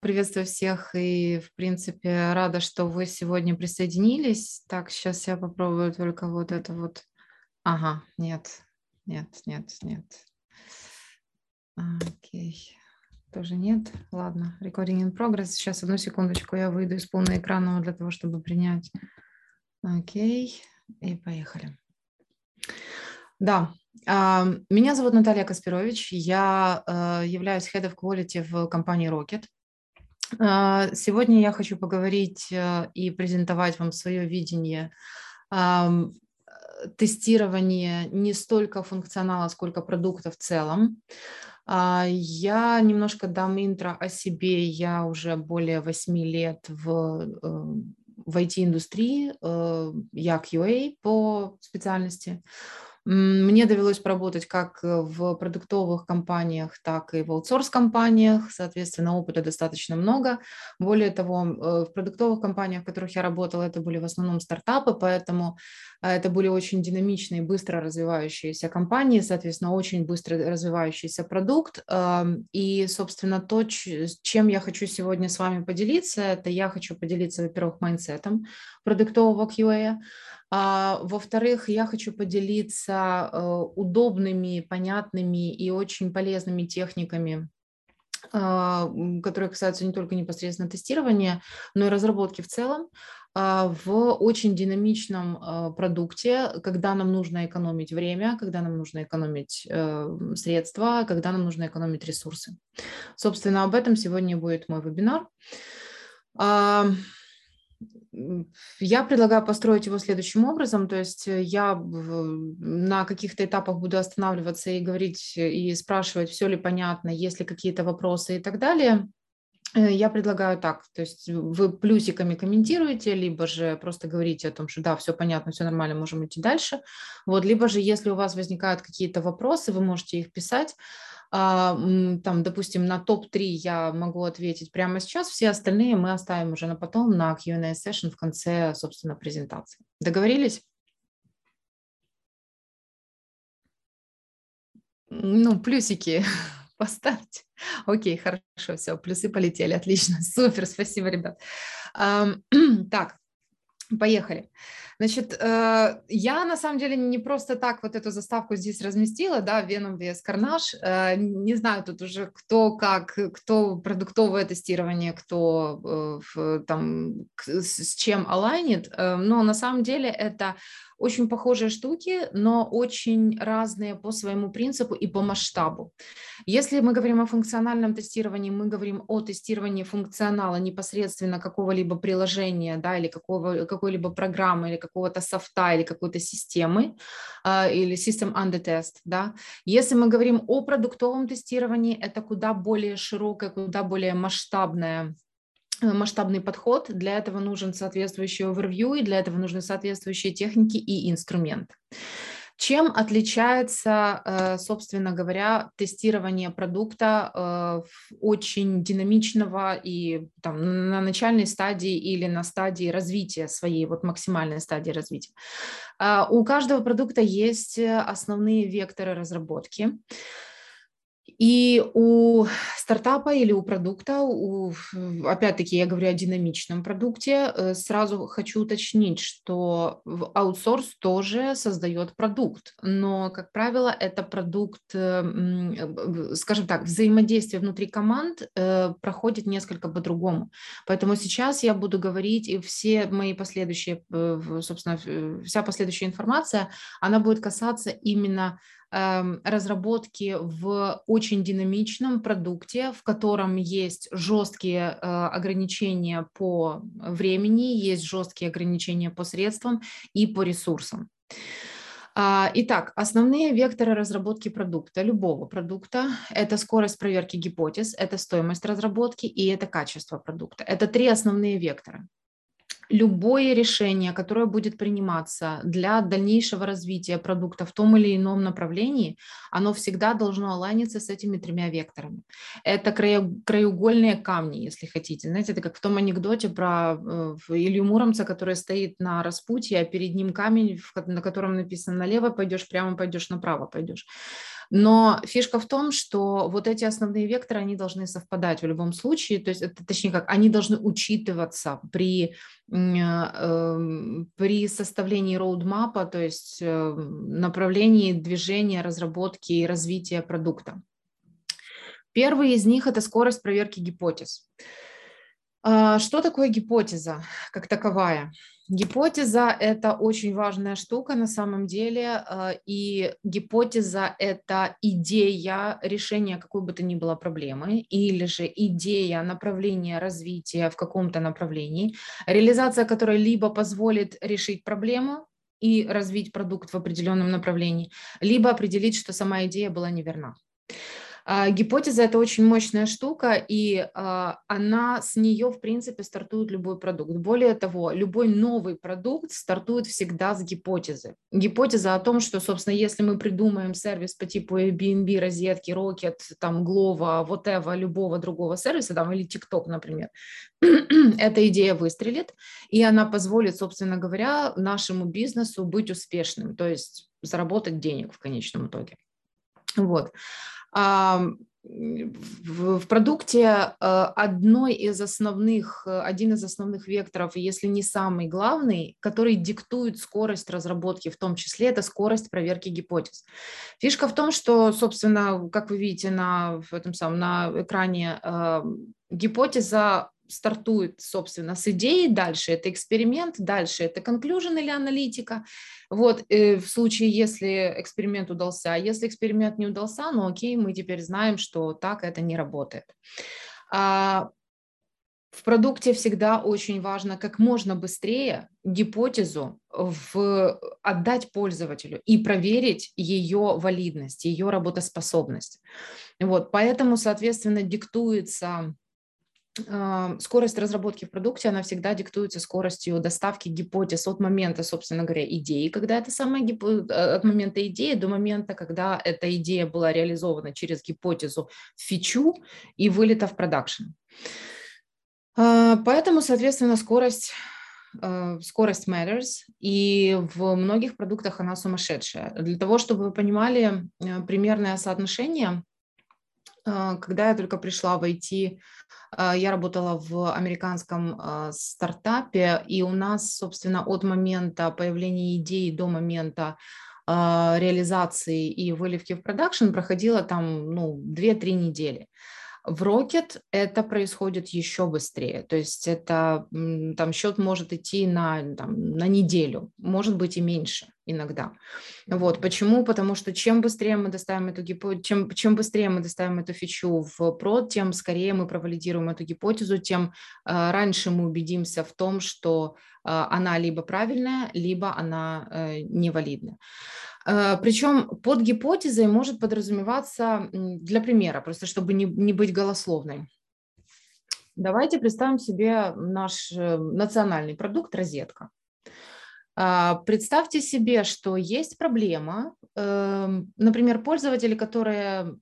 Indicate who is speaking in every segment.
Speaker 1: приветствую всех и, в принципе, рада, что вы сегодня присоединились. Так, сейчас я попробую только вот это вот. Ага, нет, нет, нет, нет. Окей, тоже нет. Ладно, recording in progress. Сейчас, одну секундочку, я выйду из полноэкранного для того, чтобы принять. Окей, и поехали. Да, а, меня зовут Наталья Каспирович, я э, являюсь Head of Quality в компании Rocket. А, сегодня я хочу поговорить э, и презентовать вам свое видение тестирования не столько функционала, сколько продукта в целом. А, я немножко дам интро о себе. Я уже более 8 лет в, э, в IT-индустрии. Я QA по специальности. Мне довелось поработать как э, в продуктовых компаниях, так и в аутсорс-компаниях, соответственно, опыта достаточно много. Более того, э, в продуктовых компаниях, в которых я работала, это были в основном стартапы, поэтому э, это были очень динамичные, быстро развивающиеся компании, соответственно, очень быстро развивающийся продукт. И, собственно, то, чем я хочу сегодня с вами поделиться, это я хочу поделиться, во-первых, mindset ом продуктового QA, во-вторых, я хочу поделиться э, удобными, понятными и очень полезными техниками а, которые касаются не только непосредственно тестирования, но и разработки в целом, а, в очень динамичном продукте, когда нам нужно экономить время, когда нам нужно экономить э, средства, когда нам нужно экономить ресурсы. Собственно, об этом сегодня будет мой вебинар. Я предлагаю построить его следующим образом, то есть э, я на каких-то этапах буду останавливаться и говорить э, и спрашивать, все ли понятно, есть ли какие-то вопросы и так далее. Э, я предлагаю так, то есть вы плюсиками комментируете, либо же просто говорите о том, что да, все понятно, все нормально, можем идти дальше. Вот, либо же, если у вас возникают какие-то вопросы, вы можете их писать. А, там, допустим, на топ-3 я могу ответить прямо сейчас, все остальные мы оставим уже на потом, на Q&A session в конце, собственно, презентации. Договорились? Ну, плюсики поставьте. Окей, хорошо, все, плюсы полетели, отлично, супер, спасибо, ребят. Так, поехали. Значит, э, я на самом деле не просто так вот эту заставку здесь разместила, да, Venom vs Carnage. Э, не знаю тут уже кто как, кто продуктовое тестирование, кто э, там с чем алайнит, но на самом деле это очень похожие штуки, но очень разные по своему принципу и по масштабу. Если мы говорим о функциональном тестировании, мы говорим о тестировании функционала непосредственно какого-либо приложения, да, или какого, какой-либо программы, или какого-то софта, или какой-то системы, э, или system under test, да. Если мы говорим о продуктовом тестировании, это куда более широкое, куда более масштабное Э, масштабный подход, для этого нужен соответствующий overview, и для этого нужны соответствующие техники и инструменты. Чем отличается, э, собственно говоря, тестирование продукта э, очень динамичного и там, на начальной стадии или на стадии развития своей, вот максимальной стадии развития? У каждого продукта есть основные векторы разработки. И у стартапа или у продукта, у, опять-таки я говорю о динамичном продукте, э, сразу хочу уточнить, что аутсорс тоже создает продукт, но, как правило, это продукт, э, скажем так, взаимодействие внутри команд э, проходит несколько по-другому. Поэтому сейчас я буду говорить, и все мои последующие, собственно, вся последующая информация, она будет касаться именно разработки в очень динамичном продукте, в котором есть жесткие э, ограничения по времени, есть жесткие ограничения по средствам и по ресурсам. А, итак, основные векторы разработки продукта, любого продукта, это скорость проверки гипотез, это стоимость разработки и это качество продукта. Это три основные вектора любое решение, которое будет приниматься для дальнейшего развития продукта в том или ином направлении, оно всегда должно аланиться с этими тремя векторами. Это краеугольные камни, если хотите. Знаете, это как в том анекдоте про э, Илью Муромца, который стоит на распутье, а перед ним камень, на котором написано налево пойдешь, прямо пойдешь, направо пойдешь. Но фишка в том, что вот эти основные векторы, они должны совпадать в любом случае, то есть это, точнее как, они должны учитываться при, эм, при составлении роудмапа, то есть э, направлении движения, разработки и развития продукта. Первый из них – это скорость проверки гипотез. А, что такое гипотеза как таковая? Гипотеза – это очень важная штука на самом деле, а, и гипотеза – это идея решения какой бы то ни было проблемы, или же идея направления развития в каком-то направлении, реализация которой либо позволит решить проблему и развить продукт в определенном направлении, либо определить, что сама идея была неверна. А, гипотеза – это очень мощная штука, и а, она с нее, в принципе, стартует любой продукт. Более того, любой новый продукт стартует всегда с гипотезы. Гипотеза о том, что, собственно, если мы придумаем сервис по типу Airbnb, розетки, Rocket, там, Glovo, whatever, любого другого сервиса, там, или TikTok, например, эта идея выстрелит, и она позволит, собственно говоря, нашему бизнесу быть успешным, то есть заработать денег в конечном итоге. Вот в продукте э, одной из основных, э, один из основных векторов, если не самый главный, который диктует скорость разработки, в том числе это скорость проверки гипотез. Фишка в том, что, собственно, как вы видите на, в этом самом, на экране, э, гипотеза стартует, собственно, с идеи, дальше это эксперимент, дальше это conclusion или аналитика. Вот, э, в случае, если эксперимент удался, а если эксперимент не удался, ну окей, мы теперь знаем, что так это не работает. А в продукте всегда очень важно как можно быстрее гипотезу в, отдать пользователю и проверить ее валидность, ее работоспособность. Вот, поэтому, соответственно, диктуется скорость разработки в продукте, она всегда диктуется скоростью доставки гипотез от момента, собственно говоря, идеи, когда это самая гип... Э, от момента идеи до момента, когда эта идея была реализована через гипотезу в фичу и вылета в продакшн. А, поэтому, соответственно, скорость э, скорость matters, и в многих продуктах она сумасшедшая. Для того, чтобы вы понимали э, примерное соотношение, когда я только пришла в IT а, я работала в американском а, стартапе, и у нас, собственно, от момента появления идеи до момента а, реализации и выливки в продакшн проходило там ну, 2-3 недели. В Rocket это происходит еще быстрее, то есть это там счет может идти на, там, на неделю, может быть и меньше иногда. Вот. Почему? Потому что чем быстрее мы доставим эту гипотезу, чем, чем быстрее мы доставим эту фичу в прод, тем скорее мы провалидируем эту гипотезу, тем э, раньше мы убедимся в том, что э, она либо правильная, либо она э, невалидная. Э, Причем под гипотезой может подразумеваться, для примера, просто чтобы не, не быть голословной. Давайте представим себе наш э, национальный продукт «Розетка». А, представьте себе, что есть проблема, эм, например, пользователи, которые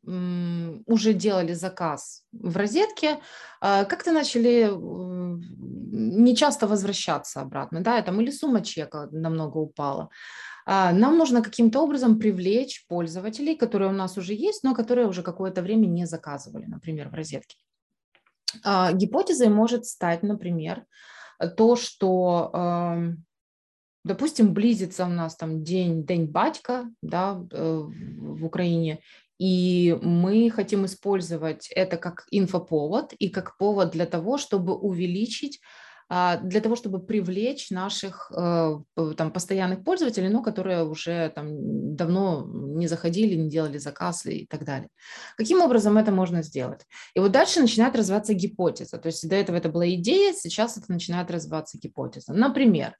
Speaker 1: уже делали заказ в розетке, а, как-то начали не часто возвращаться обратно, да, там или сумма чека намного упала. А, нам нужно каким-то образом привлечь пользователей, которые у нас уже есть, но которые уже какое-то время не заказывали, например, в розетке. Гипотезой может стать, например, то, что, допустим, близится у нас там день, день батька да, э, в Украине, и мы хотим использовать это как инфоповод и как повод для того, чтобы увеличить а, для того, чтобы привлечь наших э, там, постоянных пользователей, но которые уже там, давно не заходили, не делали заказы и так далее. Каким образом это можно сделать? И вот дальше начинает развиваться гипотеза. То есть до этого это была идея, сейчас это начинает развиваться гипотеза. Например,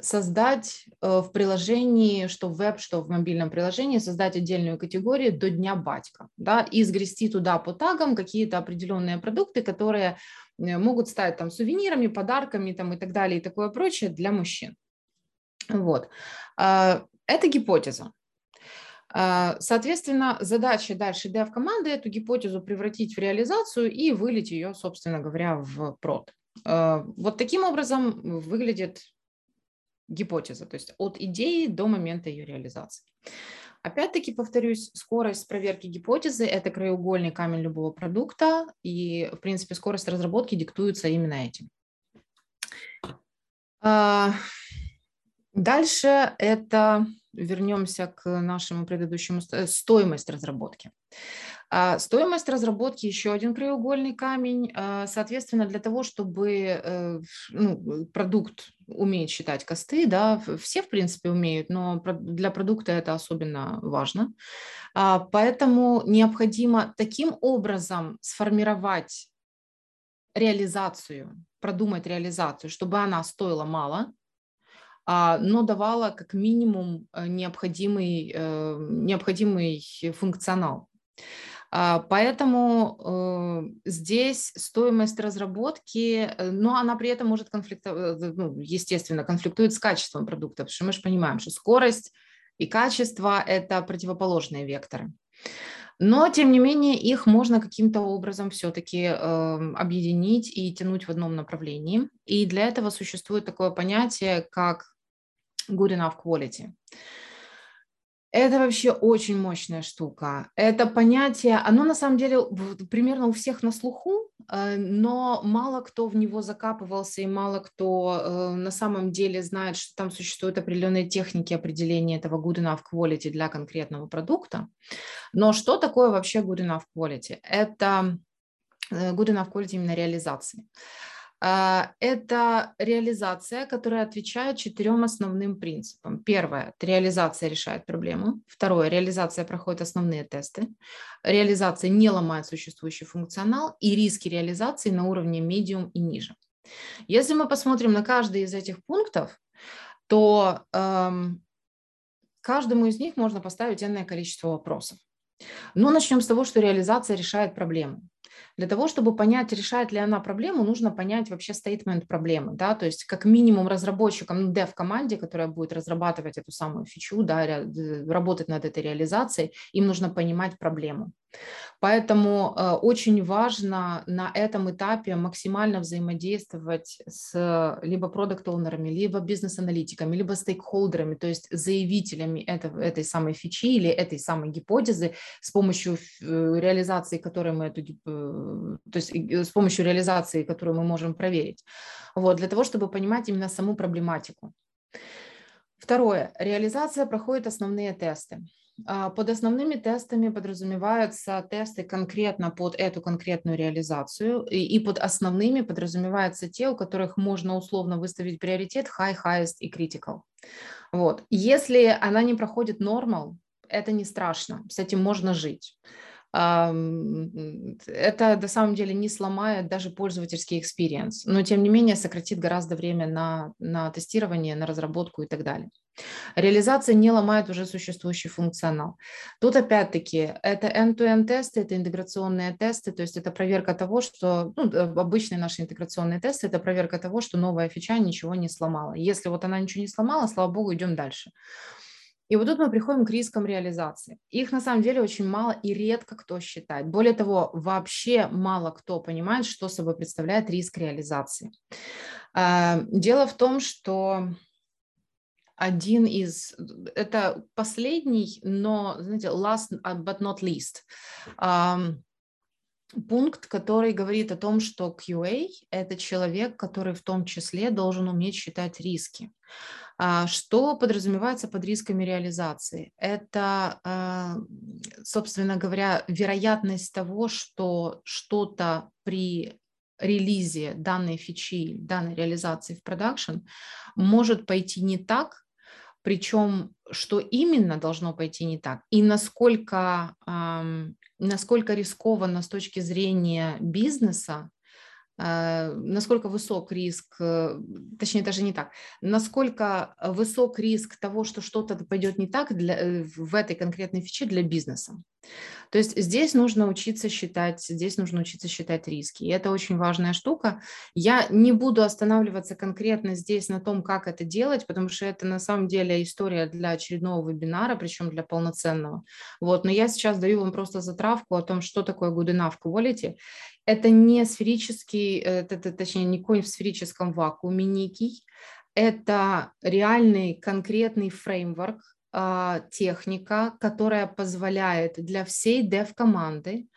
Speaker 1: создать э, в приложении, что в веб, что в мобильном приложении, создать отдельную категорию до Дня батька, да, и сгрести туда по тагам какие-то определенные продукты, которые Э, могут стать там сувенирами, подарками там, и так далее, и такое прочее для мужчин. Вот. А, это гипотеза. А, соответственно, задача дальше dev-команды эту гипотезу превратить в реализацию и вылить ее, собственно говоря, в прод. А, вот таким образом выглядит гипотеза, то есть от идеи до момента ее реализации. Опять-таки, повторюсь, скорость проверки гипотезы – это краеугольный камень любого продукта, и, в принципе, скорость разработки диктуется именно этим. А, дальше это, вернемся к нашему предыдущему, э, стоимость разработки. А, стоимость разработки еще один краеугольный камень. А, соответственно, для того, чтобы э, ну, продукт умеет считать косты, да, все, в принципе, умеют, но для продукта это особенно важно. А, поэтому необходимо таким образом сформировать реализацию, продумать реализацию, чтобы она стоила мало, но давала как минимум э, необходимый, э, необходимый функционал. А, поэтому э, здесь стоимость разработки, э, но она при этом может конфликтовать, э, ну, естественно, конфликтует с качеством продукта, потому что мы же понимаем, что скорость и качество – это противоположные векторы. Но, тем не менее, их можно каким-то образом все-таки э, объединить и тянуть в одном направлении. И для этого существует такое понятие, как good enough quality. Это вообще очень мощная штука. Это понятие, оно на самом деле примерно у всех на слуху, э, но мало кто в него закапывался и мало кто э, на самом деле знает, что там существуют определенные техники определения этого good enough quality для конкретного продукта. Но что такое вообще good enough quality? Это э, good enough quality именно реализации. А, это реализация, которая отвечает четырем основным принципам. Первое – реализация решает проблему. Второе – реализация проходит основные тесты. Реализация не ломает существующий функционал. И риски реализации на уровне медиум и ниже. Если мы посмотрим на каждый из этих пунктов, то эм, каждому из них можно поставить энное количество вопросов. Но начнем с того, что реализация решает проблему. Для того, чтобы понять, решает ли она проблему, нужно понять вообще стейтмент проблемы, да, то есть как минимум разработчикам, ну, dev-команде, которая будет разрабатывать эту самую фичу, да, работать над этой реализацией, им нужно понимать проблему. Поэтому э, очень важно на этом этапе максимально взаимодействовать с либо продукт-оунерами, либо бизнес-аналитиками, либо стейкхолдерами, то есть заявителями этого, этой самой фичи или этой самой гипотезы, с помощью э, реализации которой мы эту, э, то есть с помощью реализации, которую мы можем проверить. Вот, для того, чтобы понимать именно саму проблематику. Второе. Реализация проходит основные тесты. А, под основными тестами подразумеваются тесты конкретно под эту конкретную реализацию, и, под основными подразумеваются те, у которых можно условно выставить приоритет high, highest и critical. Вот. Если она не проходит normal, это не страшно, с этим можно жить это на самом деле не сломает даже пользовательский experience, но тем не менее сократит гораздо время на, на тестирование, на разработку и так далее. Реализация не ломает уже существующий функционал. Тут опять-таки это end-to-end тесты, это интеграционные тесты, то есть это проверка того, что ну, обычные наши интеграционные тесты, это проверка того, что новая фича ничего не сломала. Если вот она ничего не сломала, слава богу, идем дальше. И вот тут мы приходим к рискам реализации. Их на самом деле очень мало и редко кто считает. Более того, вообще мало кто понимает, что собой представляет риск реализации. А, дело в том, что один из, это последний, но, знаете, last but not least, пункт, который говорит о том, что QA – это человек, который в том числе должен уметь считать риски. А, что подразумевается под рисками реализации? Это, а, собственно говоря, вероятность того, что что-то при релизе данной фичи, данной реализации в продакшн может пойти не так, причем что именно должно пойти не так и насколько, насколько рискованно с точки зрения бизнеса а, насколько высок риск, э, точнее даже не так, насколько высок риск того, что что-то пойдет не так для, э, в этой конкретной фиче для бизнеса. То есть здесь нужно учиться считать, здесь нужно учиться считать риски. И это очень важная штука. Я не буду останавливаться конкретно здесь на том, как это делать, потому что это на самом деле история для очередного вебинара, причем для полноценного. Вот. Но я сейчас даю вам просто затравку о том, что такое good enough quality. Это не сферический, это, точнее, не конь в сферическом вакууме некий, это реальный конкретный фреймворк, а, техника, которая позволяет для всей dev-команды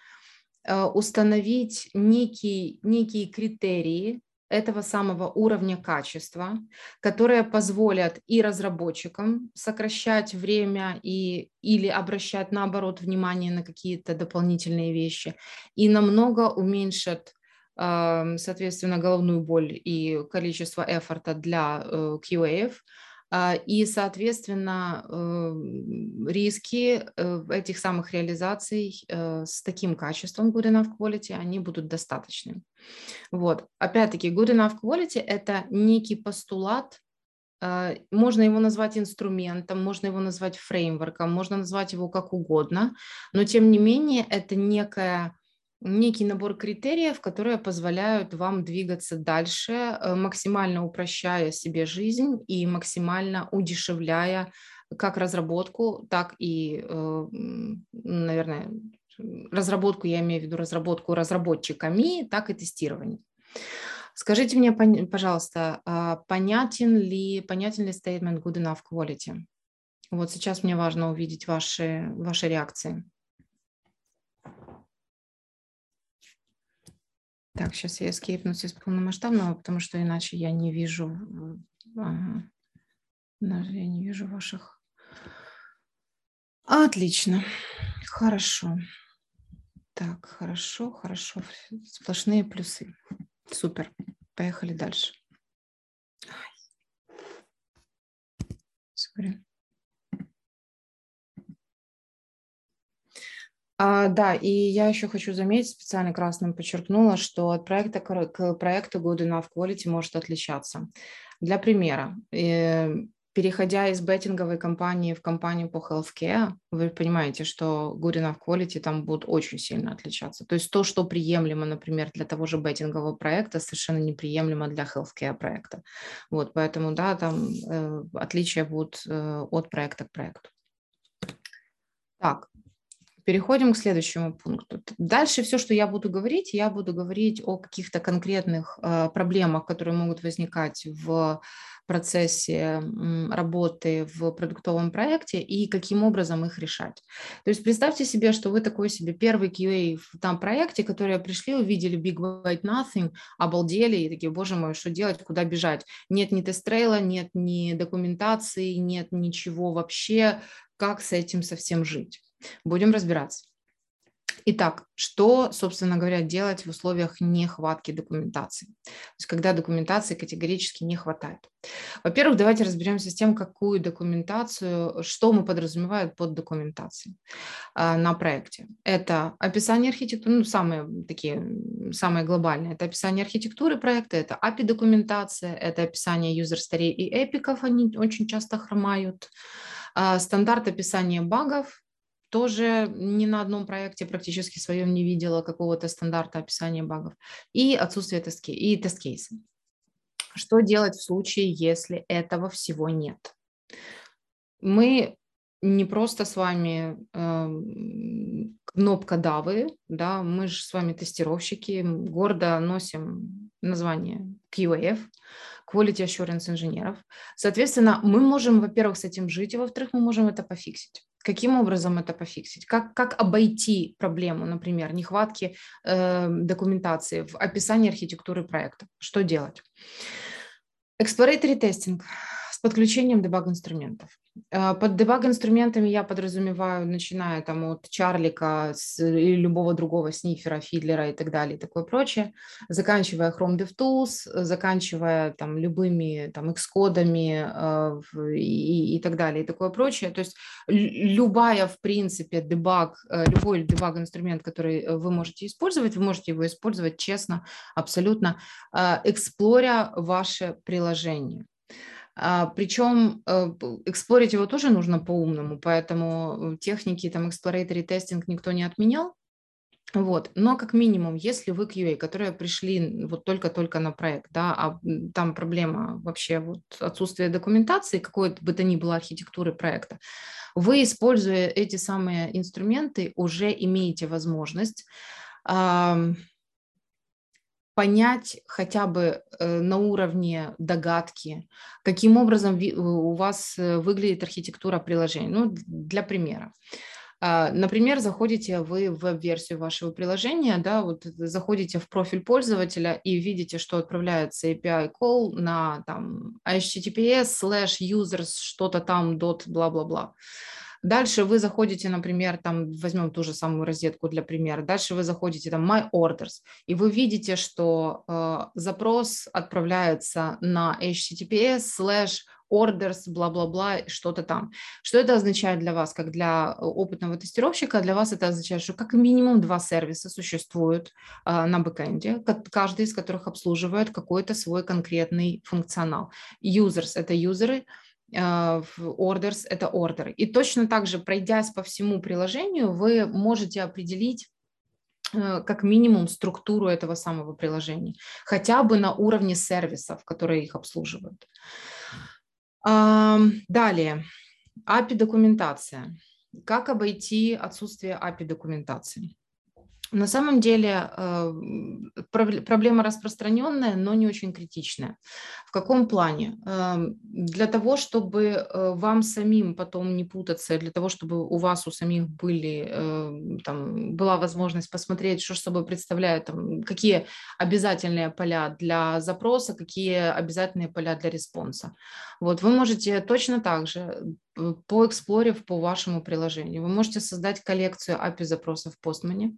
Speaker 1: а, установить некий, некие критерии этого самого уровня качества, которые позволят и разработчикам сокращать время и, или обращать, наоборот, внимание на какие-то дополнительные вещи, и намного уменьшат соответственно, головную боль и количество эфорта для э, QA, а, и, соответственно, эм, риски э, этих самых реализаций э, с таким качеством good enough quality, они будут достаточны. Вот. Опять-таки, good enough quality – это некий постулат, э, можно его назвать инструментом, можно его назвать фреймворком, можно назвать его как угодно, но тем не менее это некая некий набор критериев, которые позволяют вам двигаться дальше, э, максимально упрощая себе жизнь и максимально удешевляя как разработку, так и, э, наверное, разработку, я имею в виду разработку разработчиками, так и тестирование. Скажите мне, пожалуйста, а понятен ли, понятен ли statement good enough quality? Вот сейчас мне важно увидеть ваши, ваши реакции. Так, сейчас я эскейпнусь из полномасштабного, потому что иначе я не вижу, ага. я не вижу ваших. Отлично, хорошо. Так, хорошо, хорошо. Сплошные плюсы. Супер. Поехали дальше. Sorry. А, да, и я еще хочу заметить, специально красным подчеркнула, что от проекта к проекту Good Enough Quality может отличаться. Для примера, э, переходя из беттинговой компании в компанию по healthcare, вы понимаете, что good enough quality там будут очень сильно отличаться. То есть то, что приемлемо, например, для того же беттингового проекта, совершенно неприемлемо для healthcare проекта. Вот, поэтому, да, там э, отличия будут э, от проекта к проекту. Так, Переходим к следующему пункту. Дальше все, что я буду говорить, я буду говорить о каких-то конкретных э, проблемах, которые могут возникать в процессе работы в продуктовом проекте и каким образом их решать. То есть представьте себе, что вы такой себе первый QA в там проекте, которые пришли, увидели Big White Nothing, обалдели и такие, боже мой, что делать, куда бежать? Нет ни тест-трейла, нет ни документации, нет ничего вообще, как с этим совсем жить. Будем разбираться. Итак, что, собственно говоря, делать в условиях нехватки документации? То есть когда документации категорически не хватает. Во-первых, давайте разберемся с тем, какую документацию, что мы подразумеваем под документацией а, на проекте. Это описание архитектуры, ну, самые такие, самые глобальные. Это описание архитектуры проекта, это API-документация, это описание юзер-старей и эпиков, они очень часто хромают, а, стандарт описания багов, тоже ни на одном проекте практически своем не видела какого-то стандарта описания багов. И отсутствие тест и тест-кейса. Что делать в случае, если этого всего нет? Мы не просто с вами э, кнопкодавы, да, мы же с вами тестировщики, гордо носим название QAF, Quality Assurance инженеров. Соответственно, мы можем, во-первых, с этим жить, и во-вторых, мы можем это пофиксить. Каким образом это пофиксить? Как, как обойти проблему, например, нехватки э, документации в описании архитектуры проекта? Что делать? Exploratory testing с подключением дебаг-инструментов. Э, под дебаг-инструментами я подразумеваю, начиная там от Чарлика с, или любого другого снифера, фидлера и так далее и такое прочее, заканчивая Chrome DevTools, заканчивая там любыми там Xcode э, и, и так далее и такое прочее. То есть любая, в принципе, дебаг, э, любой дебаг-инструмент, который вы можете использовать, вы можете его использовать честно, абсолютно, э, эксплоря ваше приложение. А, Причем э, эксплорить его тоже нужно по-умному, поэтому э, техники там exploratory тестинг никто не отменял. Вот. Но как минимум, если вы QA, которые пришли вот только-только на проект, да, а там проблема вообще вот отсутствие документации, какой бы то ни было архитектуры проекта, вы, используя эти самые инструменты, уже имеете возможность понять хотя бы э, на уровне догадки, каким образом у вас э, выглядит архитектура приложения. Ну, для примера. А, например, заходите вы в веб-версию вашего приложения, да, вот заходите в профиль пользователя и видите, что отправляется API call на там https slash users что-то там dot бла-бла-бла. Дальше вы заходите, например, там возьмем ту же самую розетку для примера. Дальше вы заходите там My Orders, и вы видите, что э, запрос отправляется на https slash orders, бла-бла-бла, что-то там. Что это означает для вас, как для опытного тестировщика? Для вас это означает, что как минимум два сервиса существуют э, на бэкэнде, каждый из которых обслуживает какой-то свой конкретный функционал. Users – это юзеры, orders – это ордеры. И точно так же, пройдясь по всему приложению, вы можете определить э, как минимум структуру этого самого приложения, хотя бы на уровне сервисов, которые их обслуживают. Далее, API-документация. Как обойти отсутствие API-документации? На самом деле э, проблема распространенная, но не очень критичная. В каком плане? Эм, для того, чтобы э, вам самим потом не путаться, для того, чтобы у вас у самих были, эм, там, была возможность посмотреть, что собой представляют, там, какие обязательные поля для запроса, какие обязательные поля для response а. Вот вы можете точно так же по explore ить по вашему приложению. Вы можете создать коллекцию API-запросов в Postman.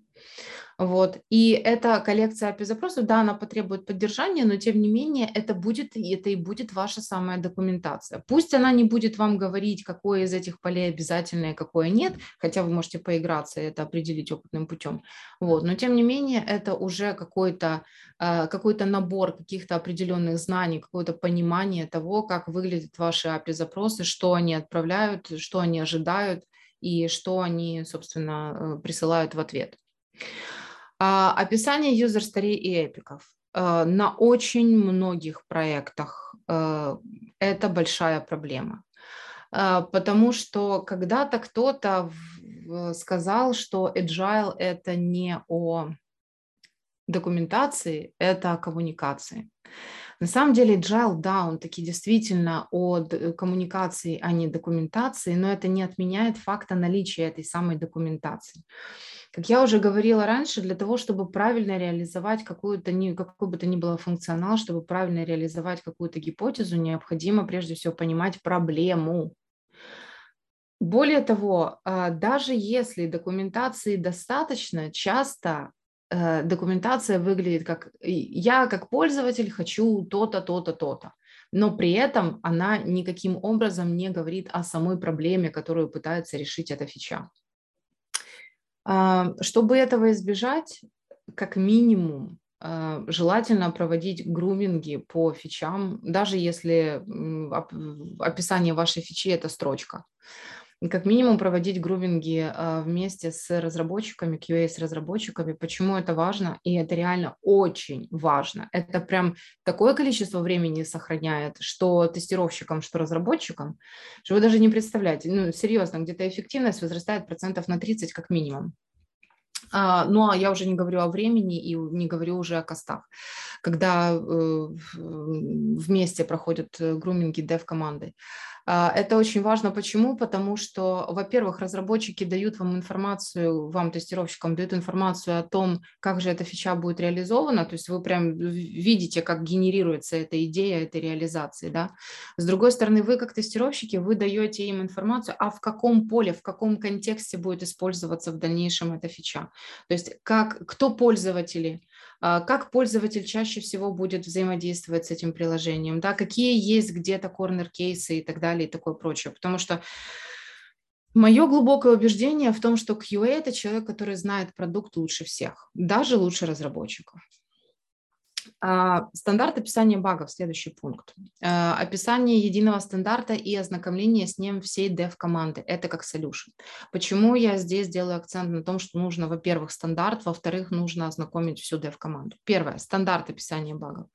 Speaker 1: Вот. И эта коллекция API-запросов, да, она потребует поддержания, но тем не менее это будет, это и будет ваша самая документация. Пусть она не будет вам говорить, какое из этих полей обязательное, какое нет, хотя вы можете поиграться и это определить опытным путем. Вот. Но тем не менее это уже какой-то э, какой набор каких-то определенных знаний, какое-то понимание того, как выглядят ваши API-запросы, что они отправляют, что они ожидают и что они, собственно, э, присылают в ответ. А, описание story и эпиков. А, на очень многих проектах а, это большая проблема, потому что когда-то кто-то сказал, что agile это не о документации, это о коммуникации. На самом деле agile, да, он таки действительно о коммуникации, а не документации, но это не отменяет факта наличия этой самой документации. Как я уже говорила раньше, для того, чтобы правильно реализовать какую-то, какой бы то ни было функционал, чтобы правильно реализовать какую-то гипотезу, необходимо прежде всего понимать проблему. Более того, а, даже если документации достаточно, часто э, документация выглядит как я как пользователь хочу то-то, то-то, то-то. Но при этом она никаким образом не говорит о самой проблеме, которую пытается решить эта фича. А, чтобы этого избежать, как минимум, а, желательно проводить груминги по фичам, даже если описание вашей фичи – это строчка как минимум проводить груминги а, вместе с разработчиками, QA с разработчиками. Почему это важно? И это реально очень важно. Это прям такое количество времени сохраняет, что тестировщикам, что разработчикам, что вы даже не представляете. Ну, серьезно, где-то эффективность возрастает процентов на 30 как минимум. А, ну, а я уже не говорю о времени и не говорю уже о костах. Когда э, вместе проходят э, груминги дев-команды. А, это очень важно. Почему? Потому что, во-первых, разработчики дают вам информацию, вам, тестировщикам, дают информацию о том, как же эта фича будет реализована. То есть вы прям видите, как генерируется эта идея этой реализации. Да? С другой стороны, вы, как тестировщики, вы даете им информацию, а в каком поле, в каком контексте будет использоваться в дальнейшем эта фича. То есть как, кто пользователи, как пользователь чаще всего будет взаимодействовать с этим приложением, да, какие есть где-то корнер-кейсы и так далее и такое прочее. Потому что Мое глубокое убеждение в том, что QA – это человек, который знает продукт лучше всех, даже лучше разработчиков. А, стандарт описания багов, следующий пункт. А, описание единого стандарта и ознакомление с ним всей dev-команды. Это как solution. Почему я здесь делаю акцент на том, что нужно, во-первых, стандарт, во-вторых, нужно ознакомить всю dev-команду. Первое, стандарт описания багов.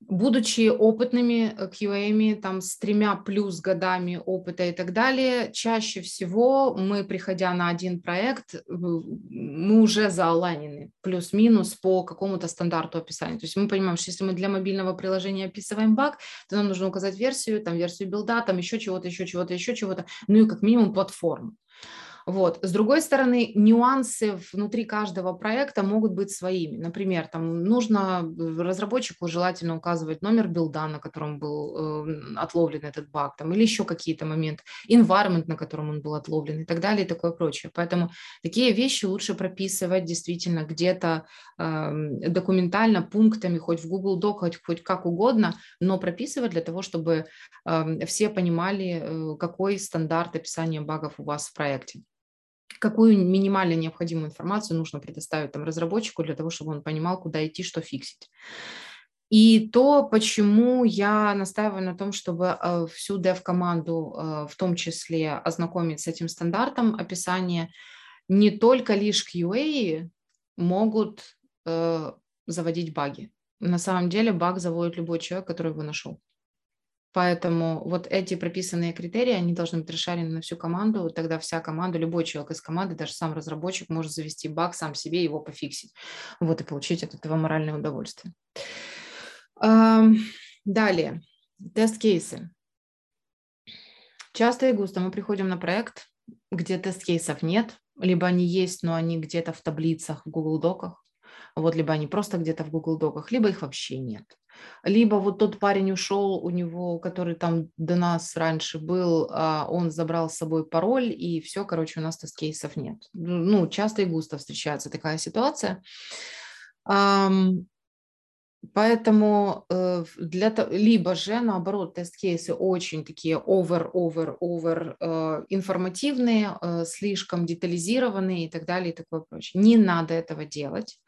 Speaker 1: Будучи опытными QA, там с тремя плюс годами опыта и так далее, чаще всего мы, приходя на один проект, мы уже зааланены плюс-минус по какому-то стандарту описания. То есть мы понимаем, что если мы для мобильного приложения описываем баг, то нам нужно указать версию, там версию билда, там еще чего-то, еще чего-то, еще чего-то, ну и как минимум платформу. Вот. С другой стороны, нюансы внутри каждого проекта могут быть своими. Например, там нужно разработчику желательно указывать номер билда, на котором был э, отловлен этот баг, там, или еще какие-то моменты, environment, на котором он был отловлен и так далее и такое прочее. Поэтому такие вещи лучше прописывать действительно где-то э, документально, пунктами, хоть в Google Doc, хоть, хоть как угодно, но прописывать для того, чтобы э, все понимали, э, какой стандарт описания багов у вас в проекте какую минимально необходимую информацию нужно предоставить там, разработчику для того, чтобы он понимал, куда идти, что фиксить. И то, почему я настаиваю на том, чтобы э, всю dev-команду э, в том числе ознакомить с этим стандартом описания, не только лишь QA могут э, заводить баги. На самом деле баг заводит любой человек, который его нашел. Поэтому вот эти прописанные критерии, они должны быть расшарены на всю команду, тогда вся команда, любой человек из команды, даже сам разработчик может завести баг сам себе, его пофиксить, вот и получить от этого моральное удовольствие. Далее, тест-кейсы. Часто и густо мы приходим на проект, где тест-кейсов нет, либо они есть, но они где-то в таблицах, в Google Доках, вот, либо они просто где-то в Google Доках, либо их вообще нет. Либо вот тот парень ушел, у него, который там до нас раньше был, а он забрал с собой пароль, и все, короче, у нас тест-кейсов нет. Ну, часто и густо встречается такая ситуация. Поэтому э, для либо же наоборот тест-кейсы очень такие over, over, over э, информативные, э, слишком детализированные и так далее и такое прочее. Не надо этого делать.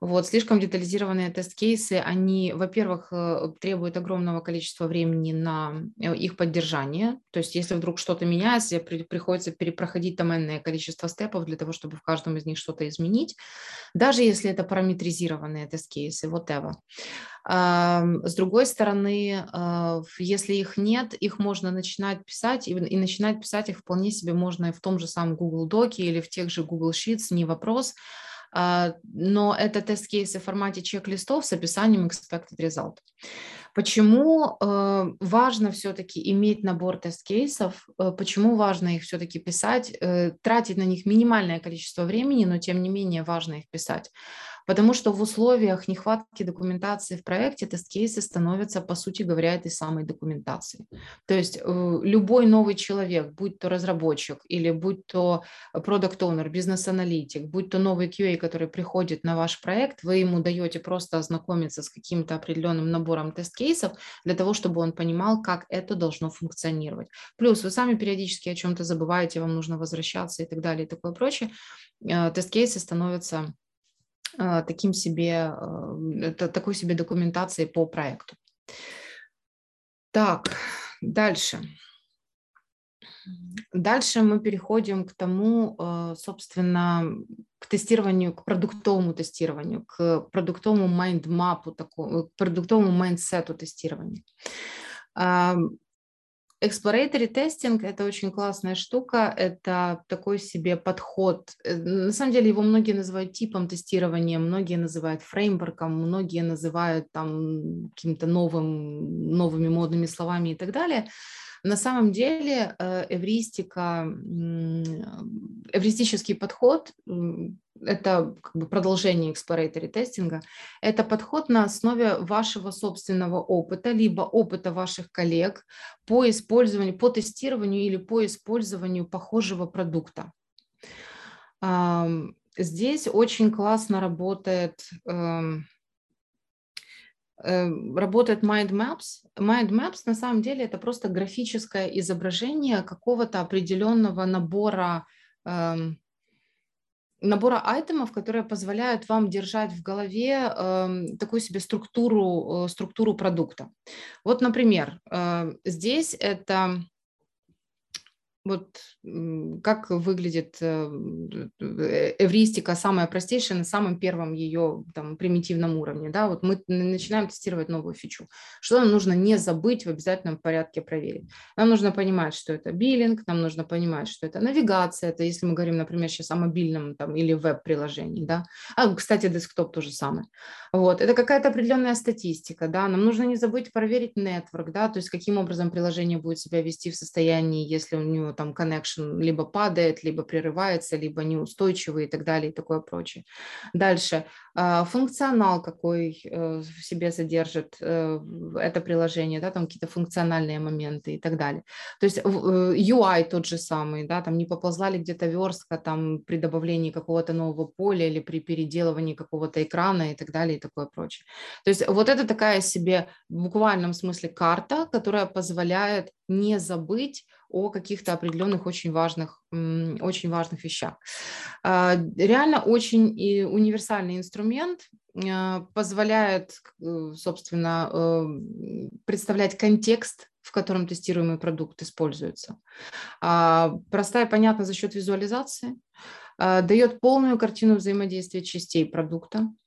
Speaker 1: Вот слишком детализированные тест-кейсы, они, во-первых, требуют огромного количества времени на их поддержание. То есть, если вдруг что-то меняется, приходится перепроходить там энное количество степов для того, чтобы в каждом из них что-то изменить. Даже если это параметризированные тест-кейсы, whatever. С другой стороны, а, если их нет, их можно начинать писать, и, начинать писать их вполне себе можно в том же самом Google Доке или в тех же Google Sheets, не вопрос. А, но это тест-кейсы в формате чек-листов с описанием expected result. Почему э, важно все-таки иметь набор тест-кейсов, почему важно их все-таки писать, э, тратить на них минимальное количество времени, но тем не менее важно их писать. Потому что в условиях нехватки документации в проекте тест-кейсы становятся, по сути говоря, этой самой документацией. То есть э, любой новый человек, будь то разработчик или будь то продукт-оунер, бизнес-аналитик, будь то новый QA, который приходит на ваш проект, вы ему даете просто ознакомиться с каким-то определенным набором тест-кейсов для того, чтобы он понимал, как это должно функционировать. Плюс вы сами периодически о чем-то забываете, вам нужно возвращаться и так далее и такое прочее. Э, тест-кейсы становятся таким себе, это такой себе документацией по проекту. Так, дальше. Дальше мы переходим к тому, а, собственно, к тестированию, к продуктовому тестированию, к продуктовому mind map у, к продуктовому mindset у тестирования. Exploratory testing – это очень классная штука, это такой себе подход. Э, на самом деле его многие называют типом тестирования, многие называют фреймворком, многие называют там каким-то новым, новыми модными словами и так далее. На самом деле э, эвристика, эвристический подход это как бы продолжение exploratory тестинга, это подход на основе вашего собственного опыта, либо опыта ваших коллег по использованию, по тестированию или по использованию похожего продукта. Здесь очень классно работает эм, эм, работает Mind Maps. Mind Maps на самом деле это просто графическое изображение какого-то определенного набора эм, набора айтемов, которые позволяют вам держать в голове э, такую себе структуру, э, структуру продукта. Вот, например, э, здесь это вот как выглядит э, э, эвристика самая простейшая на самом первом ее там, примитивном уровне. Да? Вот мы начинаем тестировать новую фичу. Что нам нужно не забыть в обязательном порядке проверить? Нам нужно понимать, что это биллинг, нам нужно понимать, что это навигация, это если мы говорим, например, сейчас о мобильном там, или веб-приложении. Да? А, кстати, десктоп тоже самое. Вот. Это какая-то определенная статистика. Да? Нам нужно не забыть проверить network, да? то есть каким образом приложение будет себя вести в состоянии, если у него там connection либо падает, либо прерывается, либо неустойчивый и так далее и такое прочее. Дальше. А, функционал, какой э, в себе содержит э, это приложение, да, там какие-то функциональные моменты и так далее. То есть UI э, тот же самый, да, там не поползла ли где-то верстка там при добавлении какого-то нового поля или при переделывании какого-то экрана и так далее и такое прочее. То есть вот это такая себе в буквальном смысле карта, которая позволяет не забыть о каких-то определенных очень важных, очень важных вещах. А, реально очень универсальный инструмент, а, позволяет, э, собственно, э, представлять контекст, в котором тестируемый продукт используется. А, простая и понятна за счет визуализации, дает полную картину взаимодействия частей продукта, Э,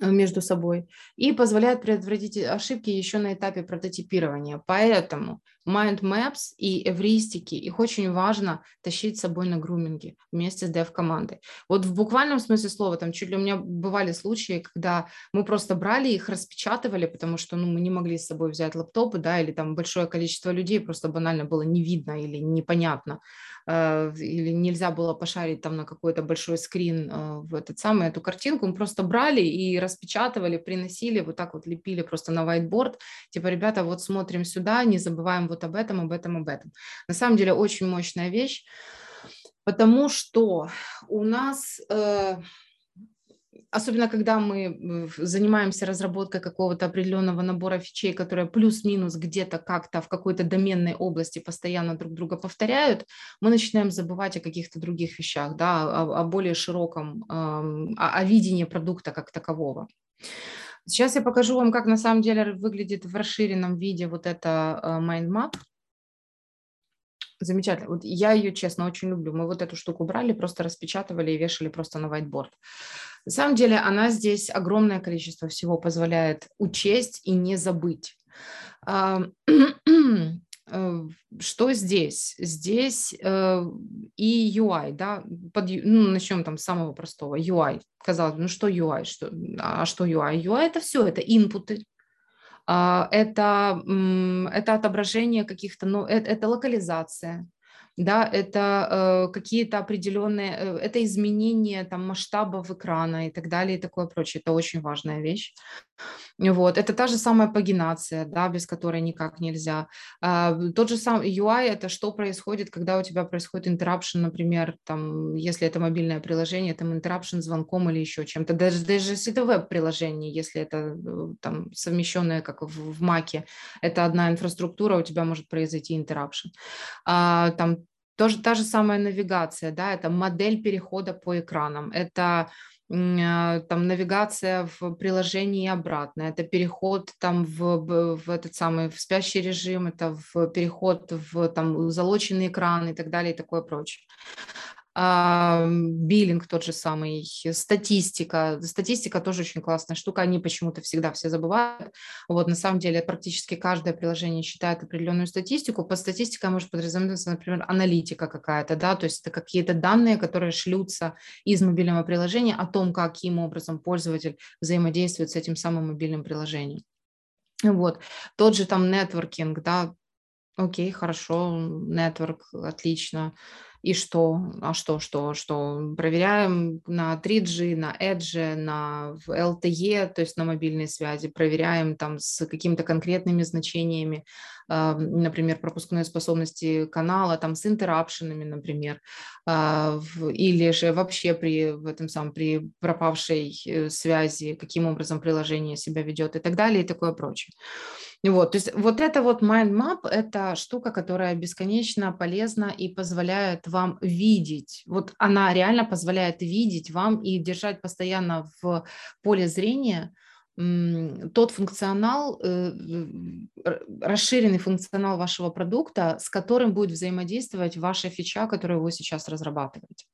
Speaker 1: между собой и позволяет предотвратить ошибки еще на этапе прототипирования. Поэтому mind maps и эвристики, их очень важно тащить с собой на груминге вместе с dev-командой. Вот в буквальном смысле слова, там чуть ли у меня бывали случаи, когда мы просто брали их, распечатывали, потому что ну, мы не могли с собой взять лаптопы, да, или там большое количество людей просто банально было не видно или непонятно, э, или нельзя было пошарить там на какой-то большой скрин э, в этот самый, эту картинку, мы просто брали и распечатывали, приносили, вот так вот лепили просто на whiteboard, типа, ребята, вот смотрим сюда, не забываем вот об этом, об этом, об этом. На самом деле очень мощная вещь, потому что у нас... Э, особенно когда мы занимаемся разработкой какого-то определенного набора фичей, которые плюс-минус где-то как-то в какой-то доменной области постоянно друг друга повторяют, мы начинаем забывать о каких-то других вещах, да, о, о более широком, о, о видении продукта как такового. Сейчас я покажу вам, как на самом деле выглядит в расширенном виде вот эта э, mind map. Замечательно. Вот я ее, честно, очень люблю. Мы вот эту штуку брали, просто распечатывали и вешали просто на whiteboard. На самом деле она здесь огромное количество всего позволяет учесть и не забыть. Э, что здесь? Здесь э, и UI, да, под, ну, начнем там с самого простого, UI. Казалось бы, ну что UI, что, а что UI? UI это все, это инпуты, это, это отображение каких-то, ну, это, это локализация, да, это э, какие-то определенные, э, это изменение там масштабов экрана и так далее и такое прочее. Это очень важная вещь. Вот, это та же самая пагинация, да, без которой никак нельзя. А, тот же самый UI – это что происходит, когда у тебя происходит interruption, например, там, если это мобильное приложение, там interruption звонком или еще чем-то. Даже, даже если это веб-приложение, если это э, там совмещенное, как в, в Маке, это одна инфраструктура, у тебя может произойти interruption. А, там тоже та же самая навигация, да, это модель перехода по экранам, это там навигация в приложении и обратно, это переход там в, в этот самый в спящий режим, это в переход в там залоченный экран и так далее и такое прочее биллинг тот же самый, статистика. Статистика тоже очень классная штука, они почему-то всегда все забывают. Вот на самом деле практически каждое приложение считает определенную статистику. По статистике может подразумеваться, например, аналитика какая-то, да, то есть это какие-то данные, которые шлются из мобильного приложения о том, каким образом пользователь взаимодействует с этим самым мобильным приложением. Вот. Тот же там нетворкинг, да, окей, хорошо, нетворк, отлично и что? А что, что, что? Проверяем на 3G, на Edge, на LTE, то есть на мобильной связи, проверяем там с какими-то конкретными значениями, например, пропускной способности канала, там с интеррапшенами, например, а, или же вообще при, в этом самом, при пропавшей э, связи, каким образом приложение себя ведет и так далее и такое прочее. Вот, то есть вот это вот mind map – это штука, которая бесконечно полезна и позволяет вам видеть. Вот она реально позволяет видеть вам и держать постоянно в поле зрения тот функционал, э, расширенный функционал вашего продукта, с которым будет взаимодействовать ваша фича, которую вы сейчас разрабатываете.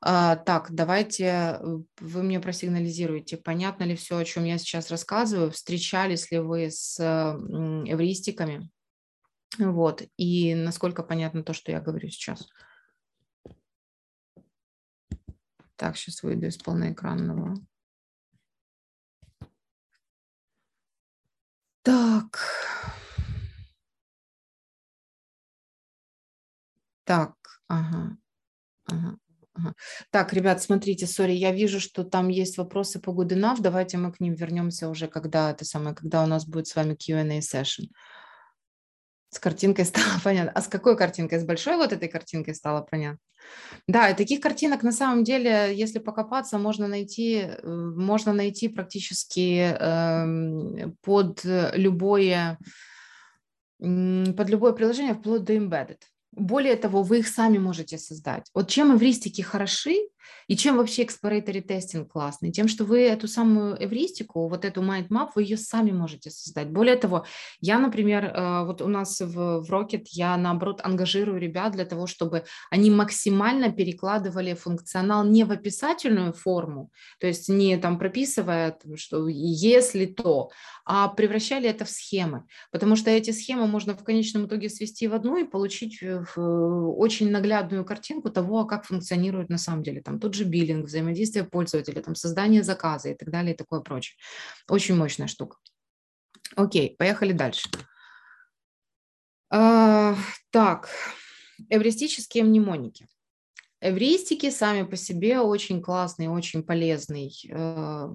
Speaker 1: А, так, давайте э, вы мне просигнализируете, понятно ли все, о чем я сейчас рассказываю, встречались ли вы с эвристиками, вот, и насколько понятно то, что я говорю сейчас. Так, сейчас выйду из полноэкранного. Так. Так, ага. Ага. Так, ребят, смотрите, сори, я вижу, что там есть вопросы по Good. Давайте мы к ним вернемся уже, когда это самое, когда у нас будет с вами Q&A session. С картинкой стало понятно. А с какой картинкой? С большой вот этой картинкой стало понятно? Да, и таких картинок на самом деле, если покопаться, можно найти, э, можно найти практически э, под любое, под любое приложение, вплоть до embedded. Более того, вы их сами можете создать. Вот чем эвристики хороши, и чем вообще exploratory тестинг классный? Тем, что вы эту самую эвристику, вот эту mind map, вы ее сами можете создать. Более того, я, например, э, вот у нас в, в Rocket, я наоборот ангажирую ребят для того, чтобы они максимально перекладывали функционал не в описательную форму, то есть не там прописывая, что если то, а превращали это в схемы, потому что эти схемы можно в конечном итоге свести в одну и получить э, очень наглядную картинку того, как функционирует на самом деле там тот же биллинг, взаимодействие пользователя, там создание заказа и так далее и такое прочее. Очень мощная штука. Окей, поехали дальше. А, так, эвристические мнемоники. Эвристики сами по себе очень классный, очень полезный, э,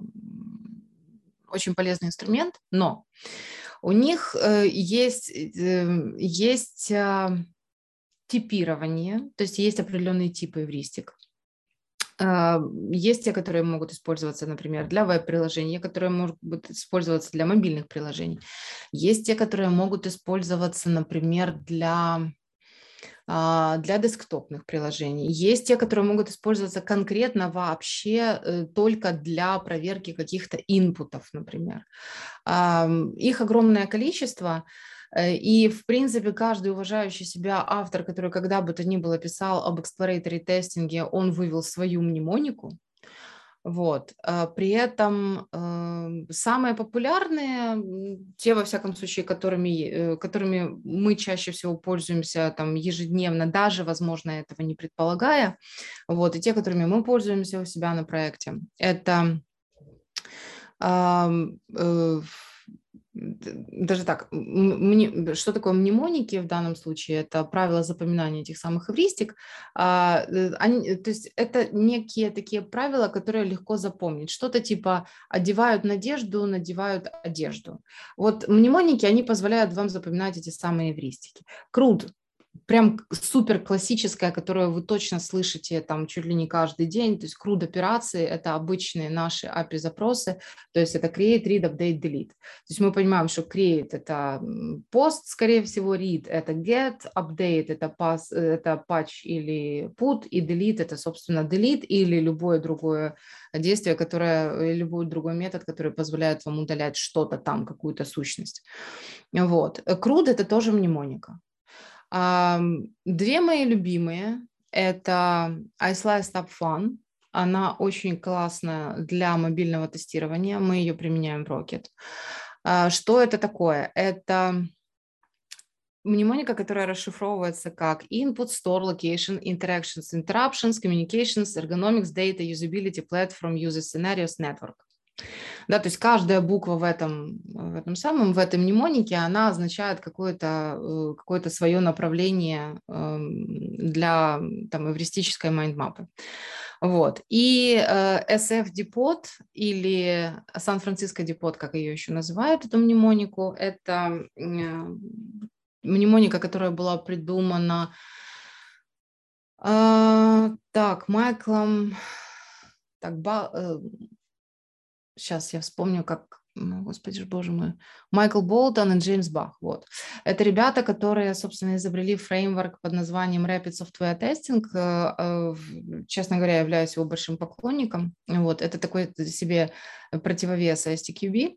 Speaker 1: очень полезный инструмент, но у них э, есть, э, есть э, типирование, то есть есть определенные типы эвристик. А, есть те, которые могут использоваться, например, для веб-приложений, которые могут использоваться для мобильных приложений. Есть те, которые могут использоваться, например, для а, для десктопных приложений. Есть те, которые могут использоваться конкретно вообще э, только для проверки каких-то инпутов, например. Их огромное количество. Э, и, в принципе, каждый уважающий себя автор, который когда бы то ни было писал об exploratory тестинге, он вывел свою мнемонику. Вот. А при этом э, самые популярные, те, во всяком случае, которыми, э, которыми мы чаще всего пользуемся там, ежедневно, даже, возможно, этого не предполагая, вот, и те, которыми мы пользуемся у себя на проекте, это э, даже так, что такое мнемоники в данном случае? Это правила запоминания этих самых эвристик. А, э, они, то есть это некие такие правила, которые легко запомнить. Что-то типа одевают надежду, надевают одежду. Вот мнемоники, они позволяют вам запоминать эти самые эвристики. Крут прям супер классическая, которую вы точно слышите там чуть ли не каждый день, то есть CRUD операции – это обычные наши API запросы, то есть это create, read, update, delete. То есть мы понимаем, что create – это post, скорее всего, read – это get, update – это, pass, это patch или put, и delete – это, собственно, delete или любое другое действие, которое, любой другой метод, который позволяет вам удалять что-то там, какую-то сущность. Вот. CRUD – это тоже мнемоника. Две мои любимые – это iSlice Up Fun. Она очень классная для мобильного тестирования. Мы ее применяем в Rocket. А, что это такое? Это мнемоника, которая расшифровывается как input, store, location, interactions, interruptions, communications, ergonomics, data, usability, platform, user scenarios, network. Да, то есть каждая буква в этом, в этом самом, в этом мнемонике, она означает какое-то э, какое свое направление эм, для там, эвристической майндмапы. Вот. И э, SF Depot или Сан-Франциско Депот, как ее еще называют, эту мнемонику, это мнемоника, которая была придумана э, так, Майклом так, ба, сейчас я вспомню, как, ну, господи ж, боже мой, Майкл Болтон и Джеймс Бах. Вот. Это ребята, которые, собственно, изобрели фреймворк под названием Rapid Software Testing. Э, э, честно говоря, являюсь его большим поклонником. Вот. Это такой себе противовес STQB.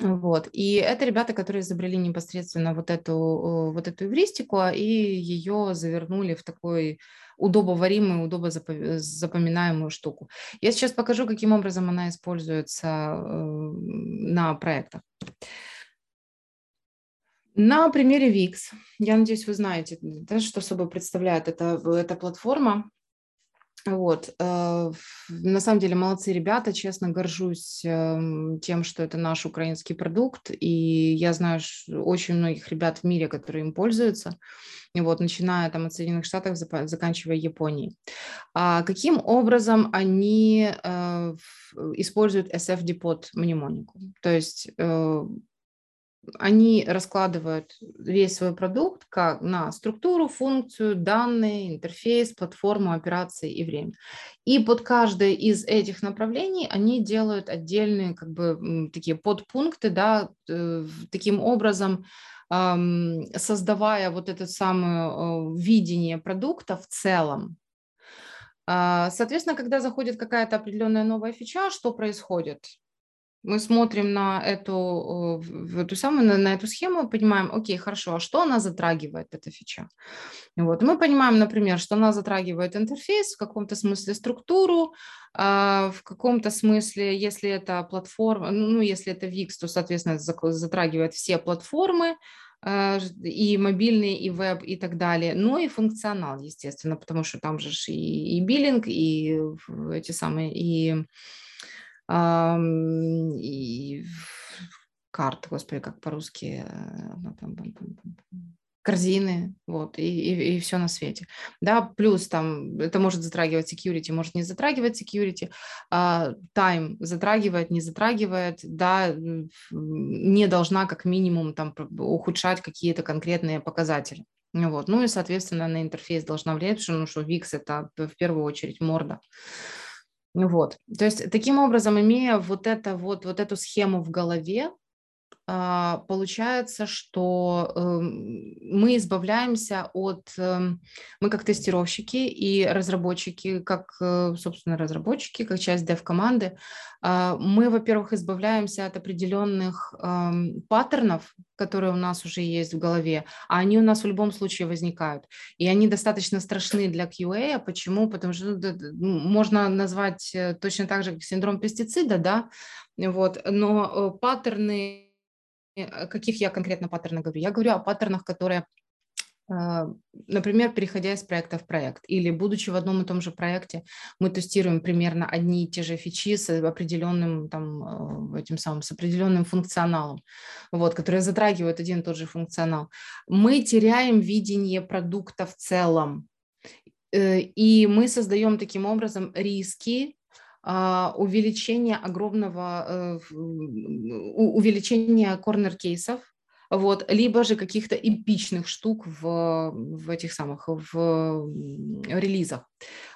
Speaker 1: Вот. И это ребята, которые изобрели непосредственно вот эту, вот эту эвристику и ее завернули в такой удобоваримую, удобо запоминаемую штуку. Я сейчас покажу, каким образом она используется э, на проектах. На примере VIX, я надеюсь, вы знаете, да, что собой представляет эта, эта платформа. Вот. Э, на самом деле молодцы ребята, честно горжусь эм, тем, что это наш украинский продукт, и я знаю очень многих ребят в мире, которые им пользуются, вот, начиная там от Соединенных Штатов, заканчивая Японией. А каким образом они э, используют SF-депот мнемонику? То есть э, они раскладывают весь свой продукт как на структуру, функцию, данные, интерфейс, платформу, операции и время. И под каждое из этих направлений они делают отдельные как бы такие подпункты, да, э, таким образом создавая вот это самое э, видение продукта в целом. А, соответственно, когда заходит какая-то определенная новая фича, что происходит? Мы смотрим на эту, в эту самую, на, на эту схему, понимаем, окей, хорошо, а что она затрагивает, эта фича? Вот. Мы понимаем, например, что она затрагивает интерфейс, в каком-то смысле структуру, а, в каком-то смысле, если это платформа, ну, ну если это VIX, то, соответственно, затрагивает все платформы, а, и мобильный, и веб, и так далее, но и функционал, естественно, потому что там же и, и биллинг, и эти самые, и и карт, господи, как по-русски, э, корзины, вот, и, и, и все на свете. Да, плюс там это может затрагивать security, может не затрагивать security, time затрагивает, не затрагивает, да, не должна как минимум там ухудшать какие-то конкретные показатели. Вот. Ну и, соответственно, на интерфейс должна влиять, потому что, ну, что VIX это в первую очередь морда. Вот. То есть таким образом, имея вот, это, вот, вот эту схему в голове, получается, что эм, мы избавляемся от, эм, мы как тестировщики и разработчики, как, э, собственно, разработчики, как часть dev-команды, а, мы, во-первых, избавляемся от определенных эм, паттернов, которые у нас уже есть в голове, а они у нас в любом случае возникают. И они достаточно страшны для QA. Почему? Потому что ну, можно назвать э, точно так же, как синдром пестицида, да, вот, но э, паттерны каких я конкретно паттернах говорю? Я говорю о паттернах, которые а, например, переходя из проекта в проект, или будучи в одном и том же проекте, мы тестируем примерно одни и те же фичи с определенным, там, а, этим самым, с определенным функционалом, вот, которые затрагивают один и тот же функционал. Мы теряем видение продукта в целом, э, и мы создаем таким образом риски увеличение огромного, э, увеличение корнер-кейсов, вот, либо же каких-то эпичных штук в, в этих самых, в релизах.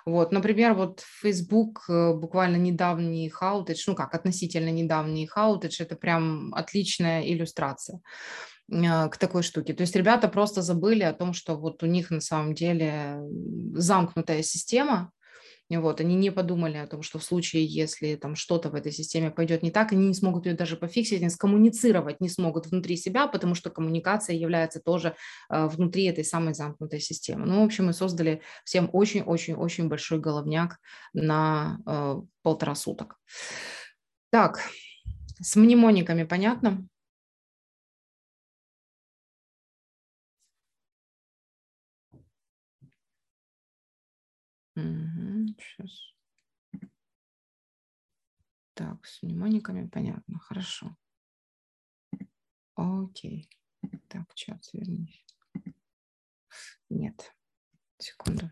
Speaker 1: Вот, например, вот Facebook э, буквально недавний хаутедж, ну как, относительно недавний хаутедж, это прям отличная иллюстрация а, к такой штуке. То есть ребята просто забыли о том, что вот у них на самом деле замкнутая система, вот, они не подумали о том, что в случае, если там что-то в этой системе пойдет не так, они не смогут ее даже пофиксить, они скоммуницировать не смогут внутри себя, потому что коммуникация является тоже э, внутри этой самой замкнутой системы. Ну, в общем, мы создали всем очень-очень-очень большой головняк на э, полтора суток. Так, с мнемониками понятно? Сейчас. Так, с мнемониками понятно, хорошо. Окей. Так, сейчас вернись. Нет, секунду.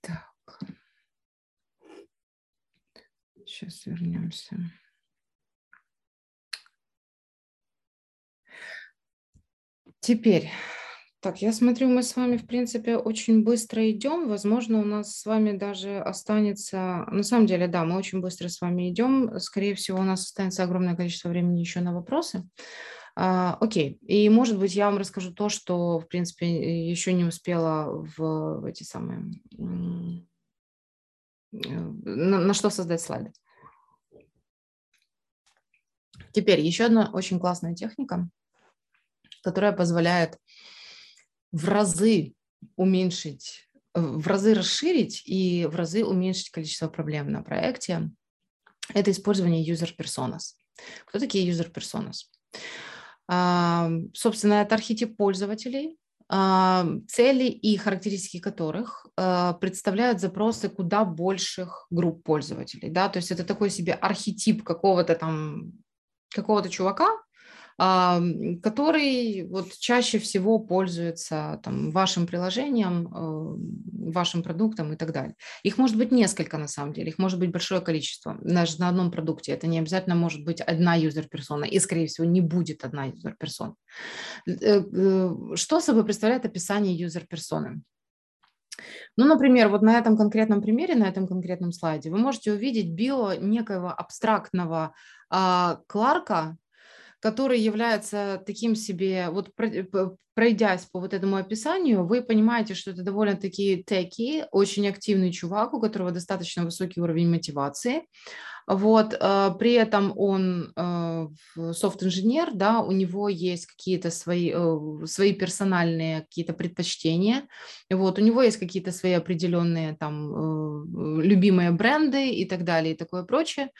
Speaker 1: Так. Сейчас вернемся. Теперь Так, я смотрю, мы с вами, в принципе, очень быстро идем. Возможно, у нас с вами даже останется... На самом деле, да, мы очень быстро с вами идем. Скорее всего, у нас останется огромное количество времени еще на вопросы. А, окей, и, может быть, я вам расскажу то, что, в принципе, еще не успела в, в эти самые... На, на что создать слайды. Теперь еще одна очень классная техника, которая позволяет в разы уменьшить, э, в разы расширить и в разы уменьшить количество проблем на проекте, это использование user personas. Кто такие user personas? А, собственно, это архетип пользователей, а, цели и характеристики которых а, представляют запросы куда больших групп пользователей. Да? То есть это такой себе архетип какого-то там какого-то чувака, который вот чаще всего пользуется там, вашим приложением, э, вашим продуктом и так далее. Их может быть несколько на самом деле, их может быть большое количество, даже на одном продукте. Это не обязательно может быть одна юзер-персона, и, скорее всего, не будет одна юзер-персона. Э, э, что собой представляет описание юзер-персоны? Ну, например, вот на этом конкретном примере, на этом конкретном слайде вы можете увидеть био некоего абстрактного а, Кларка, который является таким себе, вот пройдясь по вот этому описанию, вы понимаете, что это довольно-таки теки, очень активный чувак, у которого достаточно высокий уровень мотивации. Вот, э, при этом он э, софт-инженер, да, у него есть какие-то свои, э, свои персональные какие-то предпочтения, вот, у него есть какие-то свои определенные там любимые бренды и так далее и такое прочее,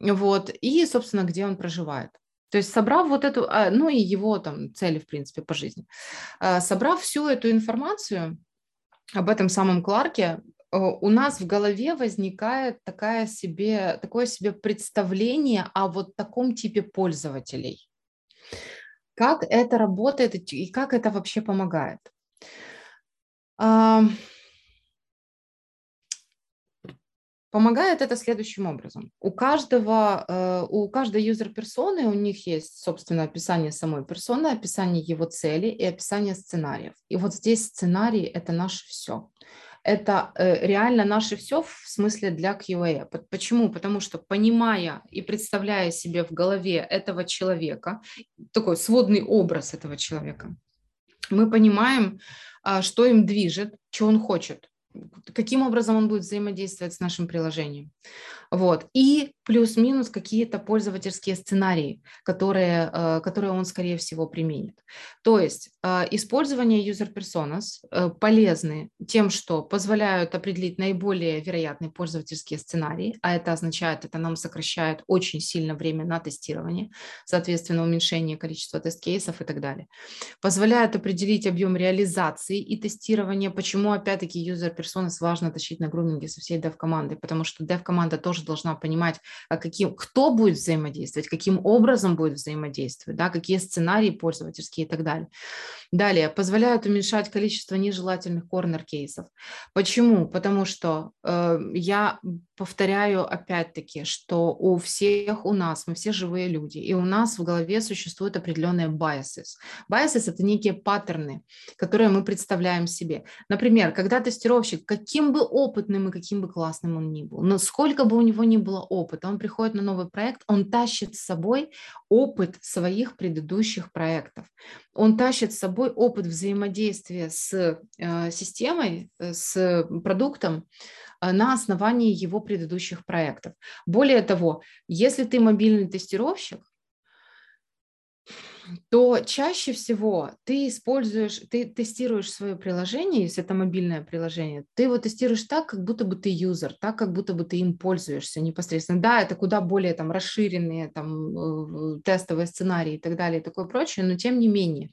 Speaker 1: вот, и, собственно, где он проживает. То есть собрав вот эту, а, ну и его там цели, в принципе, по жизни, а, собрав всю эту информацию об этом самом Кларке, у нас в голове возникает такая себе, такое себе представление о вот таком типе пользователей. Как это работает и как это вообще помогает? Помогает это следующим образом. У каждого, э, у каждой юзер-персоны у них есть, собственно, описание самой персоны, описание его цели и описание сценариев. И вот здесь сценарий – это наше все. Это э, реально наше все в смысле для QA. Почему? Потому что понимая и представляя себе в голове этого человека, такой сводный образ этого человека, мы понимаем, а, что им движет, что он хочет каким образом он будет взаимодействовать с нашим приложением. Вот. И плюс-минус какие-то пользовательские сценарии, которые, э, которые он, скорее всего, применит. То есть э, использование user personas э, полезны тем, что позволяют определить наиболее вероятные пользовательские сценарии, а это означает, это нам сокращает очень сильно время на тестирование, соответственно, уменьшение количества тест-кейсов и так далее. Позволяют определить объем реализации и тестирования, почему, опять-таки, user personas важно тащить на груминге со всей dev-командой, потому что dev-команда тоже должна понимать, каким, кто будет взаимодействовать, каким образом будет взаимодействовать, да, какие сценарии пользовательские и так далее. Далее, позволяют уменьшать количество нежелательных корнер-кейсов. Почему? Потому что э, я повторяю опять-таки, что у всех у нас, мы все живые люди, и у нас в голове существуют определенные biases. Biases – это некие паттерны, которые мы представляем себе. Например, когда тестировщик, каким бы опытным и каким бы классным он ни был, но сколько бы у него ни было опыта, он приходит на новый проект, он тащит с собой опыт своих предыдущих проектов. Он тащит с собой опыт взаимодействия с э, системой, э, с продуктом, э, на основании его предыдущих проектов. Более того, если ты мобильный тестировщик, то чаще всего ты используешь, ты тестируешь свое приложение, если это мобильное приложение, ты его тестируешь так, как будто бы ты юзер, так, как будто бы ты им пользуешься непосредственно. Да, это куда более там расширенные там тестовые сценарии и так далее и такое прочее, но тем не менее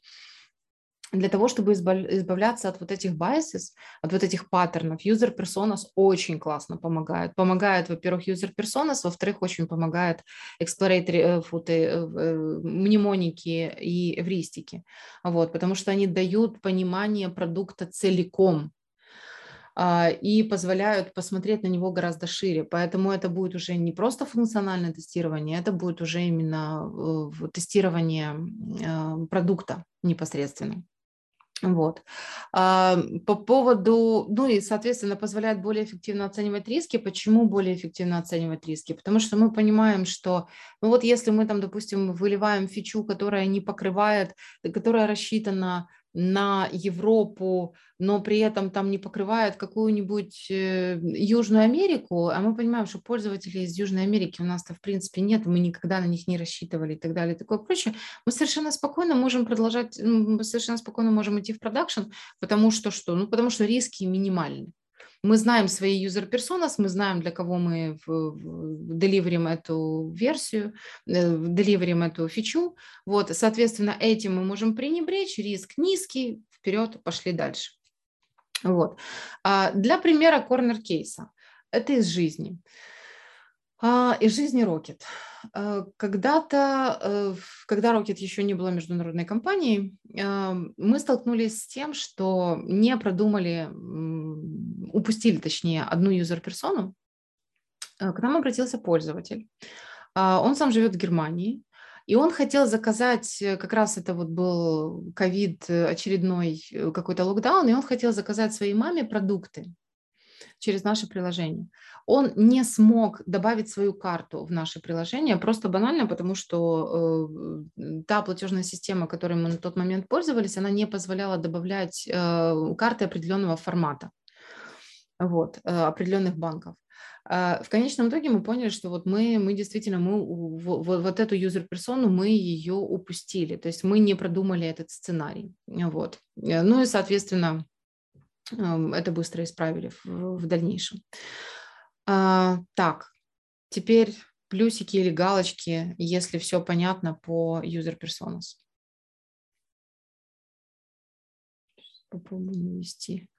Speaker 1: для того, чтобы избавляться от вот этих biases, от вот этих паттернов, user personas очень классно помогают. Помогают, во-первых, user personas, во-вторых, очень помогает exploratory футы, э, э, мнемоники и эвристики, вот, потому что они дают понимание продукта целиком, а, и позволяют посмотреть на него гораздо шире. Поэтому это будет уже не просто функциональное тестирование, это будет уже именно э, тестирование продукта непосредственно. Вот. А, по поводу, ну и, соответственно, позволяет более эффективно оценивать риски. Почему более эффективно оценивать риски? Потому что мы понимаем, что, ну вот если мы там, допустим, выливаем фичу, которая не покрывает, которая рассчитана на Европу, но при этом там не покрывает какую-нибудь э, Южную Америку, а мы понимаем, что пользователей из Южной Америки у нас-то в принципе нет, мы никогда на них не рассчитывали и так далее, и такое прочее, мы совершенно спокойно можем продолжать, мы совершенно спокойно можем идти в продакшн, потому что что? Ну, потому что риски минимальны. Мы знаем свои user personas, мы знаем, для кого мы деливерим эту версию, э, деливерим эту фичу. Вот, соответственно, этим мы можем пренебречь, риск низкий, вперед, пошли дальше. Вот. А для примера корнер-кейса. Это из жизни. А, из жизни Rocket. А, когда-то, э, когда Rocket еще не была международной компанией, а, мы столкнулись с тем, что не продумали, упустили, точнее, одну юзер-персону. К нам обратился пользователь. Он сам живет в Германии, и он хотел заказать, э, как раз это вот был ковид, э, очередной какой-то локдаун, и он хотел заказать своей маме продукты через наше приложение. Он не смог добавить свою карту в наше приложение просто банально, потому что э, та платежная система, которой мы на тот момент пользовались, она не позволяла добавлять э, карты определенного формата, вот, э, определенных банков. Э, в конечном итоге мы поняли, что вот мы, мы действительно, мы, вот, вот эту юзер-персону, мы ее упустили, то есть мы не продумали этот сценарий. Вот. Э, ну и, соответственно, это быстро исправили в, в дальнейшем. А, так, теперь плюсики или галочки, если все понятно по user personas. Попробуем навести.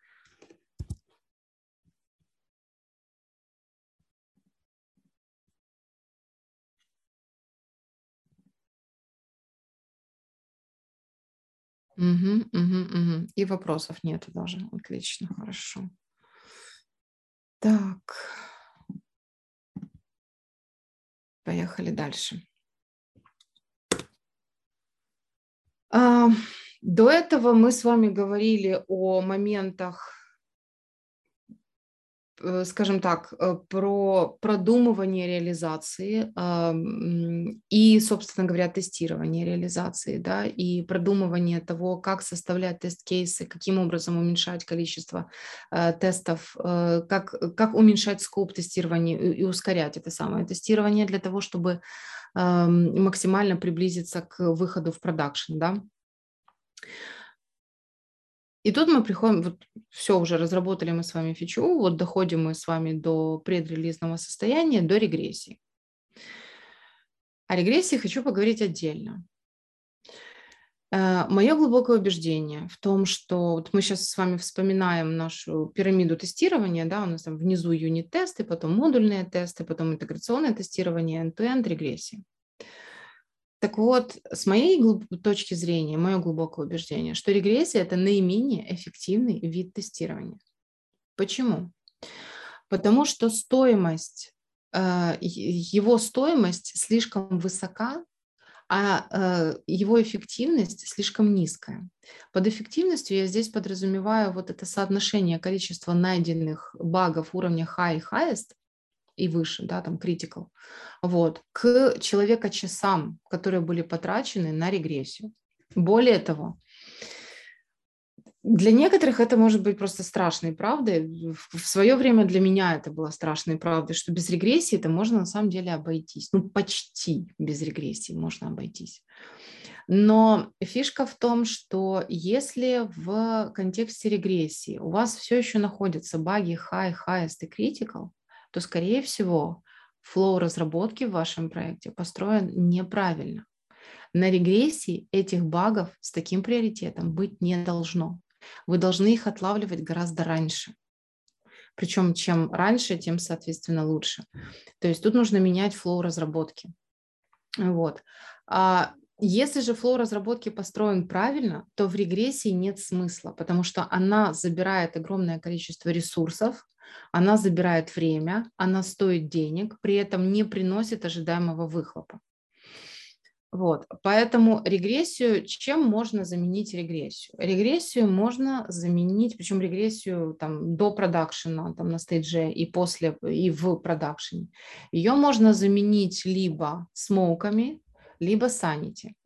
Speaker 1: Угу, угу, угу. И вопросов нету даже. Отлично, хорошо. Так. Поехали дальше. А, до этого мы с вами говорили о моментах скажем так, э, про продумывание реализации и, собственно говоря, тестирование реализации, да, и продумывание того, как составлять тест-кейсы, каким образом уменьшать количество э, тестов, как, как уменьшать скоп тестирования и ускорять это самое тестирование для того, чтобы максимально приблизиться к выходу в продакшн, да. И тут мы приходим, вот все уже разработали мы с вами фичу, вот доходим мы с вами до предрелизного состояния, до регрессии. О регрессии хочу поговорить отдельно. Э, Мое глубокое убеждение в том, что вот мы сейчас с вами вспоминаем нашу пирамиду тестирования, да, у нас там внизу юнит-тесты, потом модульные тесты, потом интеграционное тестирование, end-to-end регрессии. Так вот, с моей точки зрения, мое глубокое убеждение, что регрессия – это наименее эффективный вид тестирования. Почему? Потому что стоимость, э, его стоимость слишком высока, а э, его эффективность слишком низкая. Под эффективностью я здесь подразумеваю вот это соотношение количества найденных багов уровня high и highest и выше, да, там critical, вот, к человека-часам, которые были потрачены на регрессию. Более того, для некоторых это может быть просто страшной правдой. В свое время для меня это было страшной правдой, что без регрессии это можно на самом деле обойтись. Ну, почти без регрессии можно обойтись. Но фишка в том, что если в контексте регрессии у вас все еще находятся баги high, highest и critical, то, скорее всего, флоу разработки в вашем проекте построен неправильно. На регрессии этих багов с таким приоритетом быть не должно. Вы должны их отлавливать гораздо раньше. Причем чем раньше, тем, соответственно, лучше. То есть тут нужно менять flow разработки. Вот. А если же flow разработки построен правильно, то в регрессии нет смысла, потому что она забирает огромное количество ресурсов, она забирает время, она стоит денег, при этом не приносит ожидаемого выхлопа. Вот, поэтому регрессию, чем можно заменить регрессию? Регрессию можно заменить, причем регрессию там до продакшена, там на стейдже и после, и в продакшене. Ее можно заменить либо смоуками, либо санити.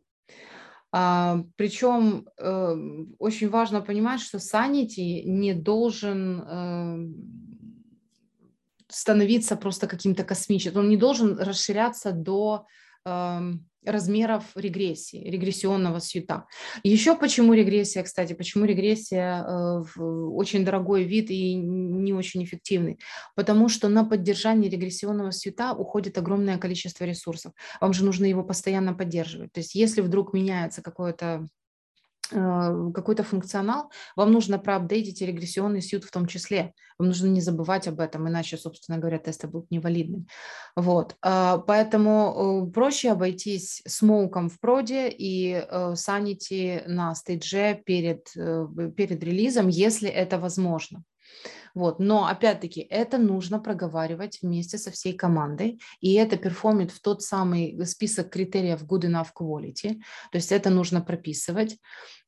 Speaker 1: А, причем э, очень важно понимать, что санити не должен э, становиться просто каким-то космическим, он не должен расширяться до э, размеров регрессии, регрессионного сьюта. Еще почему регрессия, кстати, почему регрессия э, очень дорогой вид и не очень эффективный? Потому что на поддержание регрессионного сьюта уходит огромное количество ресурсов. Вам же нужно его постоянно поддерживать. То есть если вдруг меняется какое-то какой-то функционал, вам нужно проапдейтить регрессионный сьют в том числе. Вам нужно не забывать об этом, иначе, собственно говоря, тесты будут невалидны. Вот. А, поэтому э, проще обойтись smoke ом в проде и sanity э, на stage е перед, перед релизом, если это возможно. Вот. Но опять-таки это нужно проговаривать вместе со всей командой, и это perform ит в тот самый список критериев good enough quality, то есть это нужно прописывать.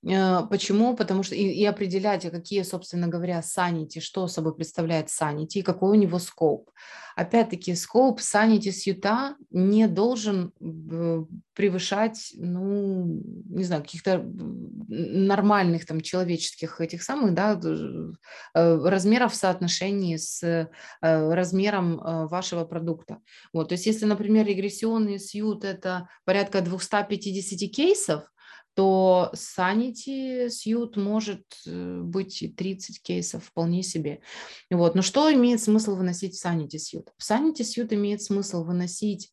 Speaker 1: Э, почему? Потому что и, и определять, а какие, собственно говоря, sanity, что собой представляет sanity, какой у него scope. Опять-таки, скоп санити сьюта не должен э, превышать, ну, не знаю, каких-то нормальных там человеческих этих самых, да, э, размеров соотношении с размером вашего продукта. Вот, то есть если, например, регрессионный сьют – это порядка 250 кейсов, то Sanity Suite может э, быть 30 кейсов вполне себе. Вот. Но что имеет смысл выносить в Sanity Suite? В Sanity Suite имеет смысл выносить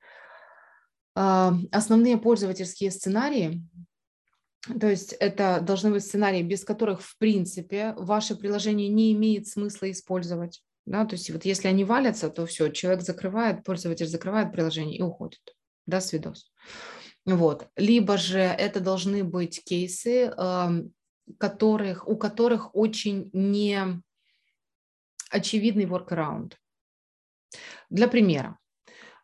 Speaker 1: э, основные пользовательские сценарии, то есть это должны быть сценарии, без которых, в принципе, ваше приложение не имеет смысла использовать. Да? То есть вот если они валятся, то все, человек закрывает, пользователь закрывает приложение и уходит. До свидос. Вот. Либо же это должны быть кейсы, которых, у которых очень не очевидный workaround. Для примера,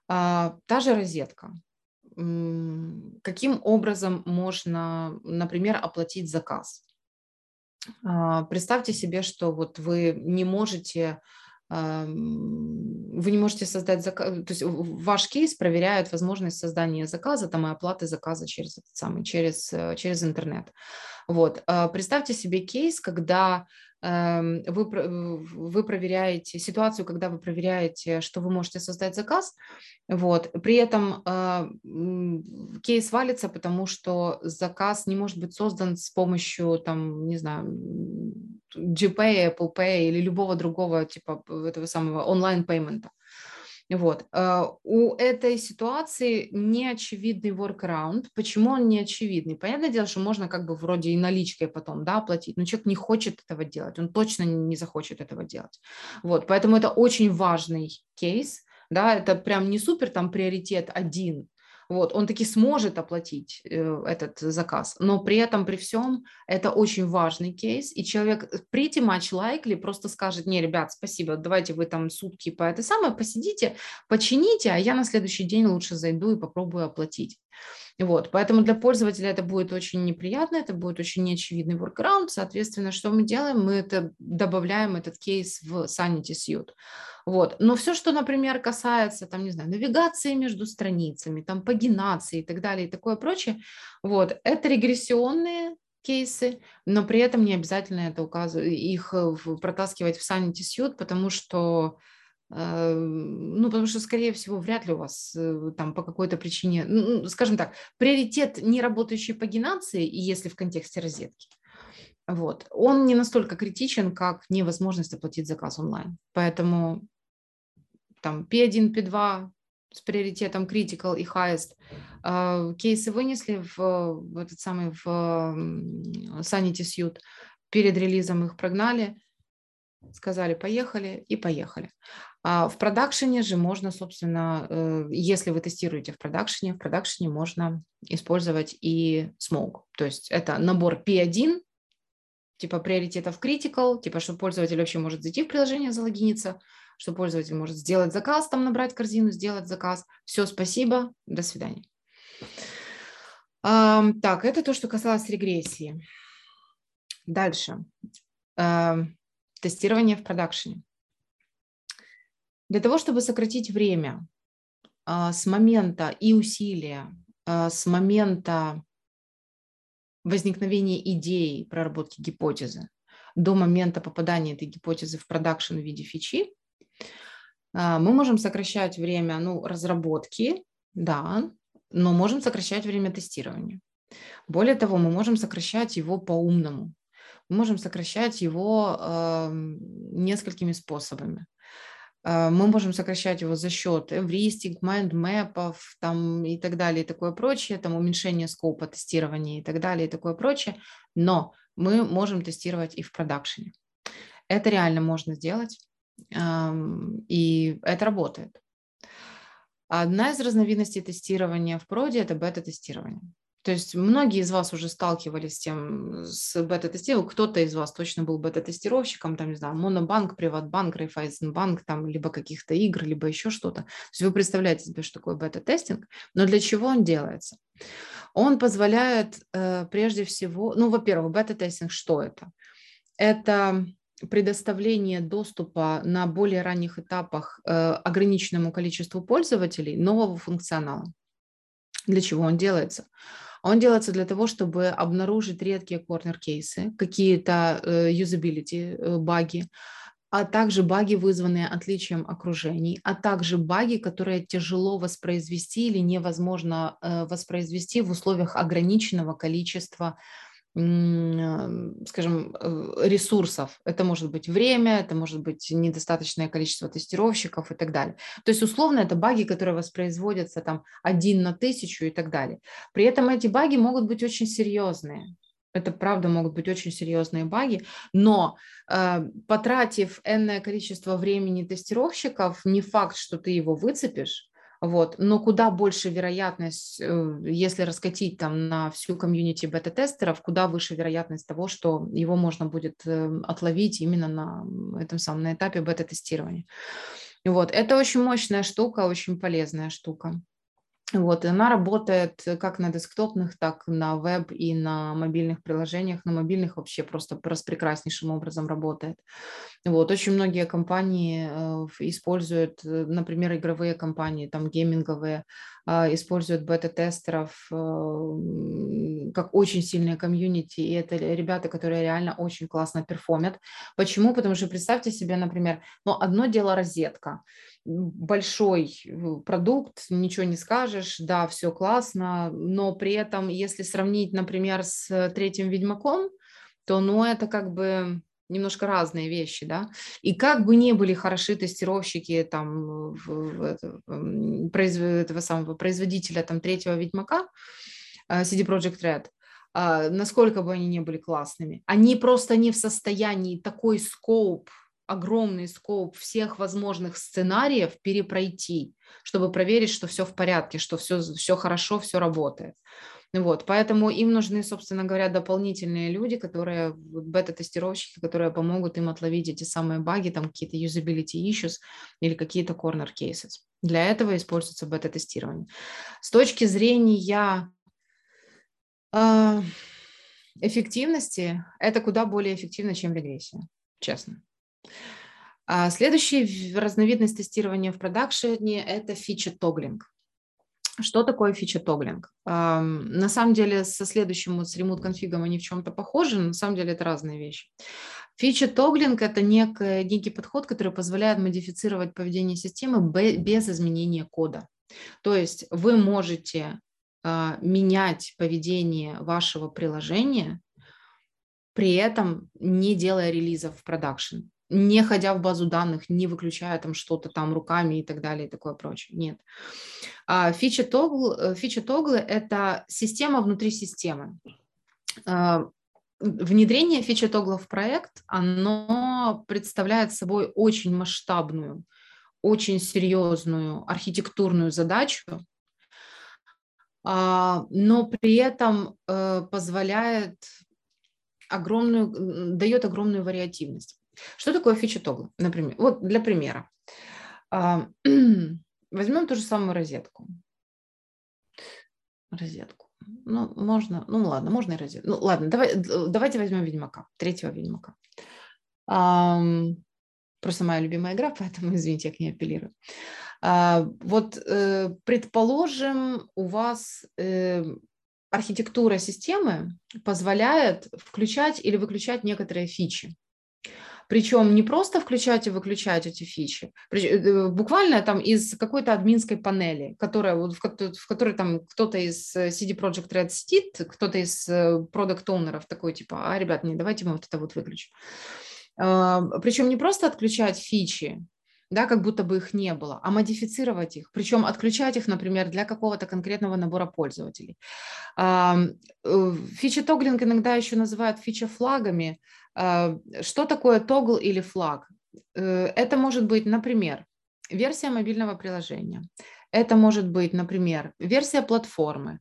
Speaker 1: а, та же розетка. Каким образом можно, например, оплатить заказ? А, представьте себе, что вот вы не можете вы не можете создать заказ, то есть ваш кейс проверяет возможность создания заказа там, и оплаты заказа через этот самый, через, э, через интернет. Вот. А, представьте себе кейс, когда вы, вы проверяете ситуацию, когда вы проверяете, что вы можете создать заказ, вот, при этом э, кейс валится, потому что заказ не может быть создан с помощью, там, не знаю, GPay, Apple Pay или любого другого типа этого самого онлайн-пеймента. Вот. Э, у этой ситуации неочевидный workaround. Почему он неочевидный? Понятное дело, что можно как бы вроде и наличкой потом да, оплатить, но человек не хочет этого делать, он точно не захочет этого делать. Вот. Поэтому это очень важный кейс, да, это прям не супер там приоритет один, вот, он таки сможет оплатить э, этот заказ, но при этом, при всем, это очень важный кейс, и человек pretty much likely просто скажет, не, ребят, спасибо, давайте вы там сутки по этой самой посидите, почините, а я на следующий день лучше зайду и попробую оплатить. Вот, поэтому для пользователя это будет очень неприятно, это будет очень неочевидный workaround. Соответственно, что мы делаем? Мы это добавляем этот кейс в Sanity Suite. Вот. Но все, что, например, касается, там, не знаю, навигации между страницами, там, пагинации и так далее, и такое прочее, вот, это регрессионные кейсы, но при этом не обязательно это указывать, их э, протаскивать в Sanity Suite, потому что ну, потому что, скорее всего, вряд ли у вас э, там по какой-то причине, ну, скажем так, приоритет не работающей пагинации, и если в контексте розетки, вот, он не настолько критичен, как невозможность оплатить заказ онлайн. Поэтому там P1, P2 с приоритетом critical и highest э, кейсы вынесли в, в этот самый в Sanity Suite, перед релизом их прогнали, сказали поехали и поехали. А в продакшене же можно, собственно, э, если вы тестируете в продакшене, в продакшене можно использовать и Smoke. То есть это набор P1, типа приоритетов critical, типа что пользователь вообще может зайти в приложение, залогиниться, что пользователь может сделать заказ, там набрать корзину, сделать заказ. Все, спасибо, до свидания. Так, это то, что касалось регрессии. Дальше. Тестирование в продакшене. Для того, чтобы сократить время а, с момента и усилия, а, с момента возникновения идеи проработки гипотезы до момента попадания этой гипотезы в продакшн в виде фичи, а, мы можем сокращать время ну, разработки, да, но можем сокращать время тестирования. Более того, мы можем сокращать его по-умному. Мы можем сокращать его э, несколькими способами. А, мы можем сокращать его за счет эвристик, майндмэпов там, и так далее, и такое прочее, там уменьшение скопа тестирования и так далее, и такое прочее, но мы можем тестировать и в продакшене. Это реально можно сделать, и это работает. Одна из разновидностей тестирования в проде – это бета-тестирование. То есть многие из вас уже сталкивались с тем, с бета-тестированием. Кто-то из вас точно был бета-тестировщиком, там, не знаю, Монобанк, Приватбанк, Райфайзенбанк, там, либо каких-то игр, либо еще что-то. То есть вы представляете себе, что такое бета-тестинг, но для чего он делается? Он позволяет э, прежде всего, ну, во-первых, бета-тестинг что это? Это предоставление доступа на более ранних этапах э, ограниченному количеству пользователей нового функционала. Для чего он делается? Он делается для того, чтобы обнаружить редкие корнер-кейсы, какие-то э, юзабилити, э, баги, а также баги, вызванные отличием окружений, а также баги, которые тяжело воспроизвести или невозможно э, воспроизвести в условиях ограниченного количества скажем, э, ресурсов. Это может быть время, это может быть недостаточное количество тестировщиков и так далее. То есть условно это баги, которые воспроизводятся там один на тысячу и так далее. При этом эти баги могут быть очень серьезные. Это правда могут быть очень серьезные баги, но э, потратив энное количество времени тестировщиков, не факт, что ты его выцепишь, вот. Но куда больше вероятность, э, если раскатить там на всю комьюнити бета-тестеров, куда выше вероятность того, что его можно будет эм, отловить именно на этом самом на этапе бета-тестирования. Вот. Это очень мощная штука, очень полезная штука. Вот, и она работает как на десктопных, так на веб и на мобильных приложениях. На мобильных вообще просто просто прекраснейшим образом работает. Вот, очень многие компании э, используют, э, например, игровые компании, там гейминговые, э, используют бета-тестеров э, как очень сильные комьюнити, и это ребята, которые реально очень классно перформят. Почему? Потому что представьте себе, например, ну, одно дело розетка, большой э, продукт, ничего не скажешь, да, все классно, но при этом, если сравнить, например, с третьим Ведьмаком, то, ну, это как бы немножко разные вещи, да, и как бы ни были хороши тестировщики там в, в, произв, этого самого производителя там третьего Ведьмака, э, CD Project Red, насколько бы они не были классными, они просто не в состоянии такой скоп огромный скоп всех возможных сценариев перепройти, чтобы проверить, что все в порядке, что все, все хорошо, все работает. Вот, поэтому им нужны, собственно говоря, дополнительные люди, которые, бета-тестировщики, которые помогут им отловить эти самые баги, там какие-то usability issues или какие-то corner cases. Для этого используется бета-тестирование. С точки зрения э, эффективности, это куда более эффективно, чем регрессия, честно. А следующая разновидность тестирования в продакшене – это фича-тоглинг. Что такое фича-тоглинг? На самом деле со следующим, вот с ремонт-конфигом они в чем-то похожи, но на самом деле это разные вещи. Фича-тоглинг – это некий, некий подход, который позволяет модифицировать поведение системы без изменения кода. То есть вы можете а, менять поведение вашего приложения, при этом не делая релизов в продакшн не ходя в базу данных, не выключая там что-то там руками и так далее и такое прочее. Нет. А фича, тогл, э, фича тоглы – это система внутри системы. А, внедрение фича тогла в проект, оно представляет собой очень масштабную, очень серьезную архитектурную задачу, а, но при этом э, позволяет огромную, дает огромную вариативность. Что такое фича тогла? Например, вот для примера. А, возьмем ту же самую розетку. Розетку. Ну, можно, ну ладно, можно и ради. Ну ладно, давай, давайте возьмем Ведьмака, третьего Ведьмака. Просто моя любимая игра, поэтому, извините, я к ней апеллирую. Uh, вот, uh, предположим, у вас uh, архитектура системы позволяет включать или выключать некоторые фичи. Причем не просто включать и выключать эти фичи, э, буквально там из какой-то админской панели, которая, в, которой там кто-то из э, CD Project Red сидит, кто-то из э, продукт оунеров такой типа, а, ребят, не, давайте мы вот это вот выключим. А, Причем не просто отключать фичи, да, как будто бы их не было, а модифицировать их, причем отключать их, например, для какого-то конкретного набора пользователей. Фичи тоглинг иногда еще называют фича флагами, что такое тогл или флаг? Э, это может быть, например, версия мобильного приложения. Это может быть, например, версия платформы.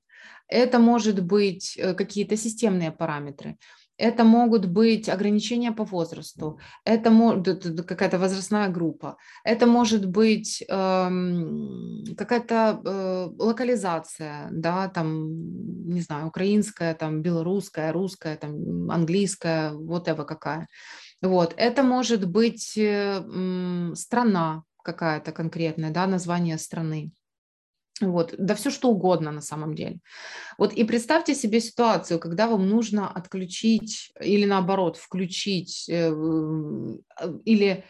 Speaker 1: Это может быть э, какие-то системные параметры. Это могут быть ограничения по возрасту, это какая-то возрастная группа, это может быть эм, какая-то э, локализация, да, там, не знаю, украинская, там, белорусская, русская, там, английская, вот это какая. Вот, это может быть э, страна какая-то конкретная, да, название страны. Вот, да все что угодно на самом деле. Вот и представьте себе ситуацию, когда вам нужно отключить или наоборот включить э, э, или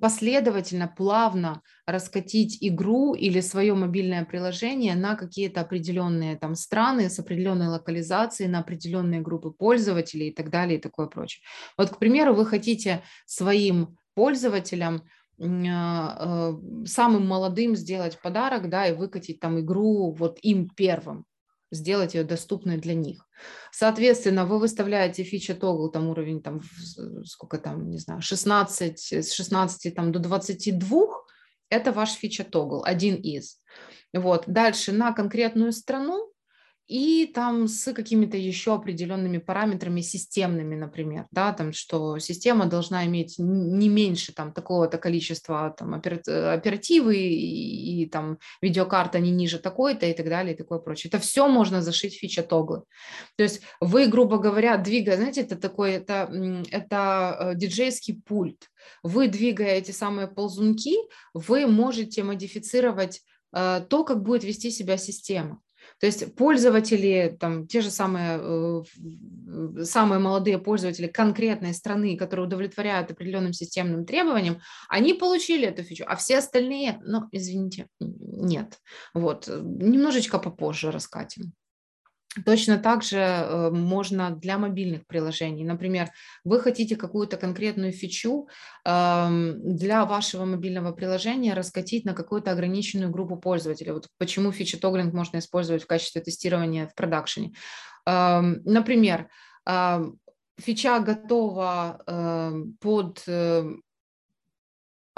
Speaker 1: последовательно, плавно раскатить игру или свое мобильное приложение на какие-то определенные там страны с определенной локализацией, на определенные группы пользователей и так далее и такое прочее. Вот, к примеру, вы хотите своим пользователям самым молодым сделать подарок, да, и выкатить там игру вот им первым, сделать ее доступной для них. Соответственно, вы выставляете фича тогл, там уровень, там, сколько там, не знаю, 16, с 16 там, до 22, это ваш фича тогл, один из. Вот. Дальше на конкретную страну и там с какими-то еще определенными параметрами системными, например, да, там, что система должна иметь не меньше там такого-то количества там оперативы и, и там видеокарта не ниже такой-то и так далее и такое прочее. Это все можно зашить в фича тоглы. То есть вы, грубо говоря, двигая, знаете, это такой, это, это э, диджейский пульт. Вы двигая эти самые ползунки, вы можете модифицировать э, то, как будет вести себя система. То есть пользователи, там, те же самые, э, самые молодые пользователи конкретной страны, которые удовлетворяют определенным системным требованиям, они получили эту фичу, а все остальные, ну, извините, нет. Вот, немножечко попозже раскатим. Точно так же э, можно для мобильных приложений. Например, вы хотите какую-то конкретную фичу для вашего мобильного приложения раскатить на какую-то ограниченную группу пользователей. Вот почему фича тоглинг можно использовать в качестве тестирования в продакшене. Например, фича готова под э,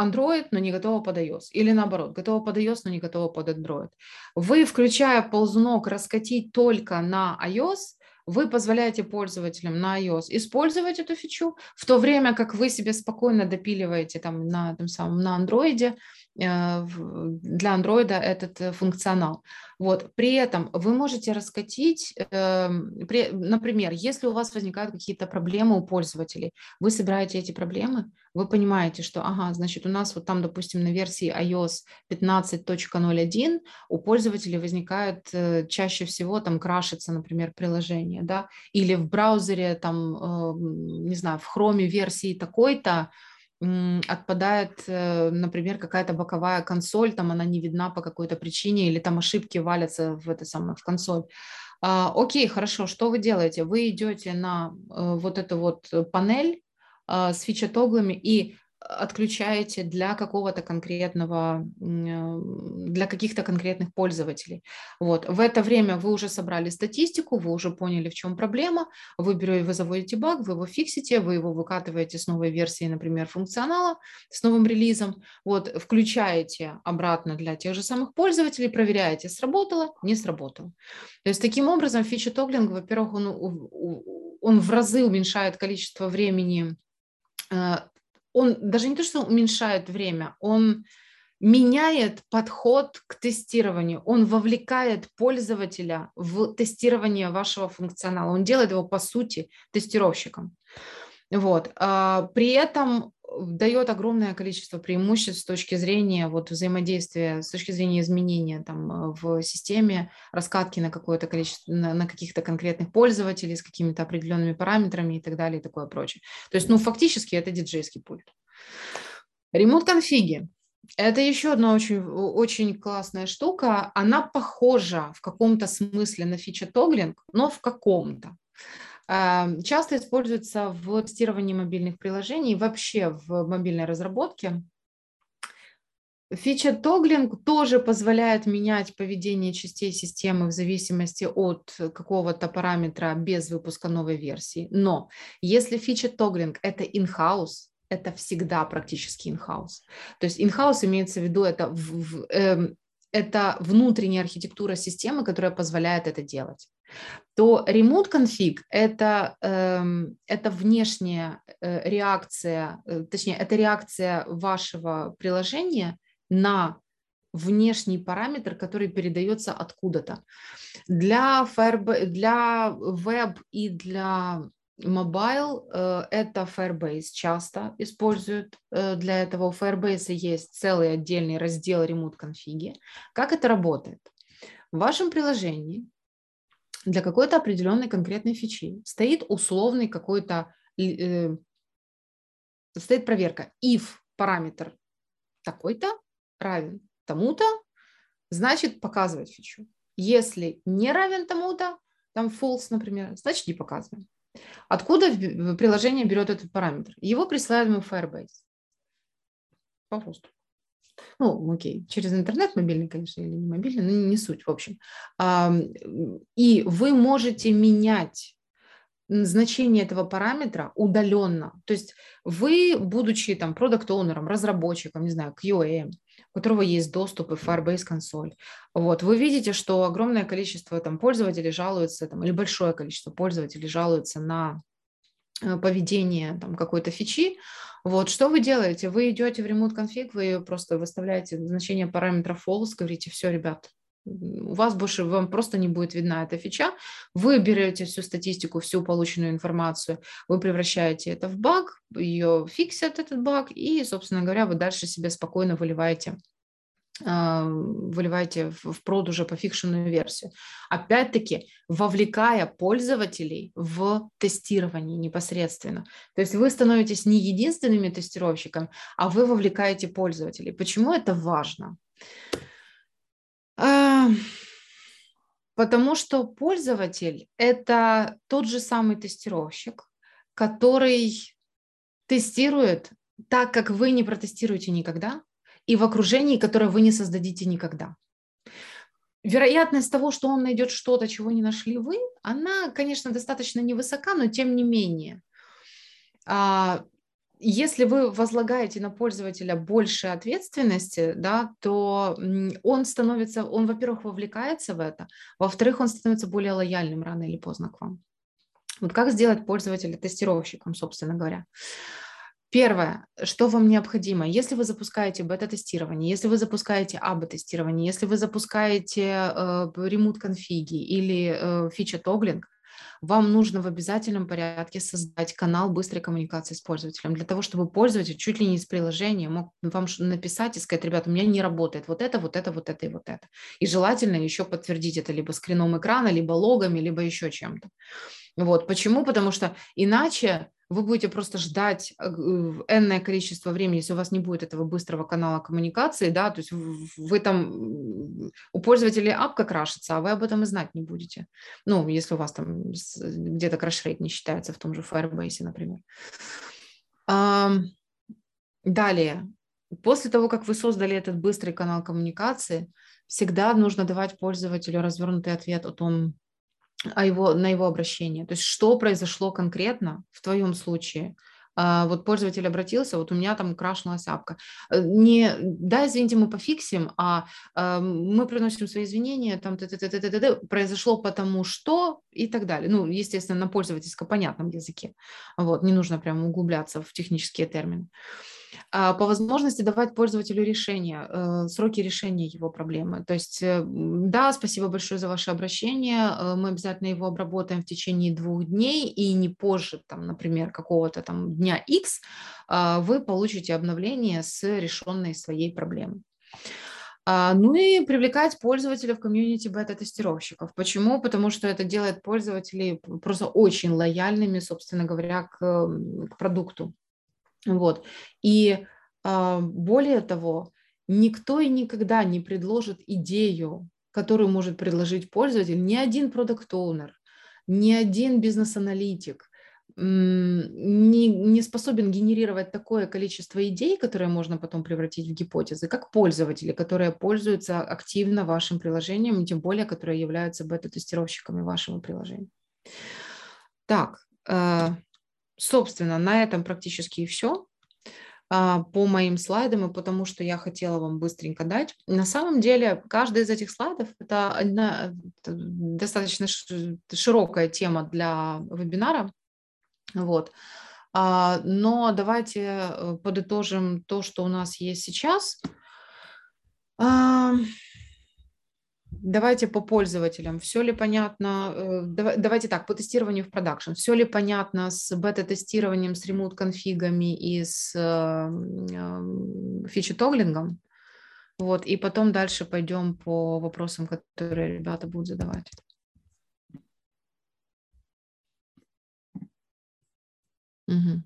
Speaker 1: Android, но не готова под iOS. Или наоборот, готова под iOS, но не готова под Android. Вы, включая ползунок, раскатить только на iOS, вы позволяете пользователям на iOS использовать эту фичу, в то время как вы себе спокойно допиливаете там на, этом самом, на Android, э, для Android этот э, функционал. Вот. При этом вы можете раскатить, эм, например, если у вас возникают какие-то проблемы у пользователей, вы собираете эти проблемы, вы понимаете, что, ага, значит, у нас вот там, допустим, на версии iOS 15.01 у пользователей возникает э, чаще всего там крашится, например, приложение, да, или в браузере там, эм, не знаю, в Chrome версии такой-то, отпадает, э, например, какая-то боковая консоль, там она не видна по какой-то причине, или там ошибки валятся в это самое, в консоль. А, окей, хорошо, что вы делаете? Вы идете на э, вот эту вот панель а, с фича-тоглами и отключаете для какого-то конкретного, э, для каких-то конкретных пользователей. Вот. В это время вы уже собрали статистику, вы уже поняли, в чем проблема, вы, берете, вы заводите баг, вы его фиксите, вы его выкатываете с новой версией, например, функционала, с новым релизом, вот, включаете обратно для тех же самых пользователей, проверяете, сработало, не сработало. То есть таким образом фича тоглинг, во-первых, он, он в разы уменьшает количество времени э, он даже не то, что уменьшает время, он меняет подход к тестированию, он вовлекает пользователя в тестирование вашего функционала, он делает его по сути тестировщиком. Вот. А, при этом дает огромное количество преимуществ с точки зрения вот, взаимодействия, с точки зрения изменения там, в системе, раскатки на какое-то количество, на, на каких-то конкретных пользователей с какими-то определенными параметрами и так далее и такое прочее. То есть, ну, фактически это диджейский пульт. Ремонт конфиги. Это еще одна очень, очень классная штука. Она похожа в каком-то смысле на фича-тоглинг, но в каком-то. Часто используется в тестировании мобильных приложений, вообще в мобильной разработке. Фича тоглинг тоже позволяет менять поведение частей системы в зависимости от какого-то параметра без выпуска новой версии. Но если фича тоглинг это in-house, это всегда практически in-house. То есть in-house имеется в виду это, в, в, э, это внутренняя архитектура системы, которая позволяет это делать то remote config это, э, это внешняя э, реакция, э, точнее, это реакция вашего приложения на внешний параметр, который передается откуда-то. Для, Firebase, для веб и для Mobile э, это Firebase часто используют для этого. У Firebase есть целый отдельный раздел Remote конфиги. Как это работает? В вашем приложении для какой-то определенной конкретной фичи стоит условный какой-то, э, стоит проверка. If параметр такой-то равен тому-то, значит показывать фичу. Если не равен тому-то, там false, например, значит не показываем. Откуда приложение берет этот параметр? Его присылают ему в Firebase. Пожалуйста. Ну, окей, через интернет мобильный, конечно, или не мобильный, но не суть, в общем. И вы можете менять значение этого параметра удаленно. То есть вы, будучи там продукт-оунером, разработчиком, не знаю, QA, у которого есть доступ в Firebase консоль, вот, вы видите, что огромное количество там пользователей жалуются, там, или большое количество пользователей жалуются на э, поведение там какой-то фичи, вот, что вы делаете? Вы идете в remote config, вы просто выставляете значение параметра false, говорите, все, ребят, у вас больше, вам просто не будет видна эта фича, вы берете всю статистику, всю полученную информацию, вы превращаете это в баг, ее фиксят этот баг, и, собственно говоря, вы дальше себе спокойно выливаете выливаете в прод уже по фикшенную версию. Опять-таки, вовлекая пользователей в тестирование непосредственно. То есть вы становитесь не единственными тестировщиками, а вы вовлекаете пользователей. Почему это важно? А, потому что пользователь – это тот же самый тестировщик, который тестирует так, как вы не протестируете никогда, и в окружении, которое вы не создадите никогда. Вероятность того, что он найдет что-то, чего не нашли вы, она, конечно, достаточно невысока, но тем не менее. А, если вы возлагаете на пользователя больше ответственности, да, то он становится, он, во-первых, вовлекается в это, во-вторых, он становится более лояльным рано или поздно к вам. Вот как сделать пользователя тестировщиком, собственно говоря. Первое, что вам необходимо, если вы запускаете бета-тестирование, если вы запускаете АБ-тестирование, если вы запускаете э, ремут-конфиги или э, фича-тоглинг, вам нужно в обязательном порядке создать канал быстрой коммуникации с пользователем, для того, чтобы пользователь чуть ли не из приложения мог вам написать и сказать, ребята, у меня не работает вот это, вот это, вот это и вот это. И желательно еще подтвердить это либо скрином экрана, либо логами, либо еще чем-то. Вот. Почему? Потому что иначе вы будете просто ждать э, энное количество времени, если у вас не будет этого быстрого канала коммуникации, да, то есть вы там, у пользователей апка крашится, а вы об этом и знать не будете. Ну, если у вас там где-то краш-рейт не считается в том же Firebase, например. Далее, после того, как вы создали этот быстрый канал коммуникации, всегда нужно давать пользователю развернутый ответ о том, о его, на его обращение. То есть что произошло конкретно в твоем случае? А, вот пользователь обратился, вот у меня там крашнулась апка. Э, не, да, извините, мы пофиксим, а, а мы приносим свои извинения, там, т -т -т -т -т -т, произошло потому что и так далее. Ну, естественно, на пользовательско понятном языке. Вот, не нужно прямо углубляться в технические термины. По возможности давать пользователю решения, э, сроки решения его проблемы. То есть, э, да, спасибо большое за ваше обращение, э, мы обязательно его обработаем в течение двух дней, и не позже, там, например, какого-то там дня X а, вы получите обновление с решенной своей проблемой. А, ну и привлекать пользователя в комьюнити бета-тестировщиков. Почему? Потому что это делает пользователей просто очень лояльными, собственно говоря, к, к продукту. Вот. И а, более того, никто и никогда не предложит идею, которую может предложить пользователь, ни один продукт-оунер, ни один бизнес-аналитик не, не способен генерировать такое количество идей, которые можно потом превратить в гипотезы, как пользователи, которые пользуются активно вашим приложением, тем более, которые являются бета-тестировщиками вашего приложения. Так, э, Собственно, на этом практически и все а, по моим слайдам и потому, что я хотела вам быстренько дать. На самом деле, каждый из этих слайдов – это достаточно широкая тема для вебинара. Вот. А, но давайте э, подытожим то, что у нас есть сейчас. Давайте по пользователям. Все ли понятно? Э, давайте так, по тестированию в продакшн. Все ли понятно с бета-тестированием, с ремут-конфигами и с эм, фичи-тоглингом? Вот, и потом дальше пойдем по вопросам, которые ребята будут задавать. Угу.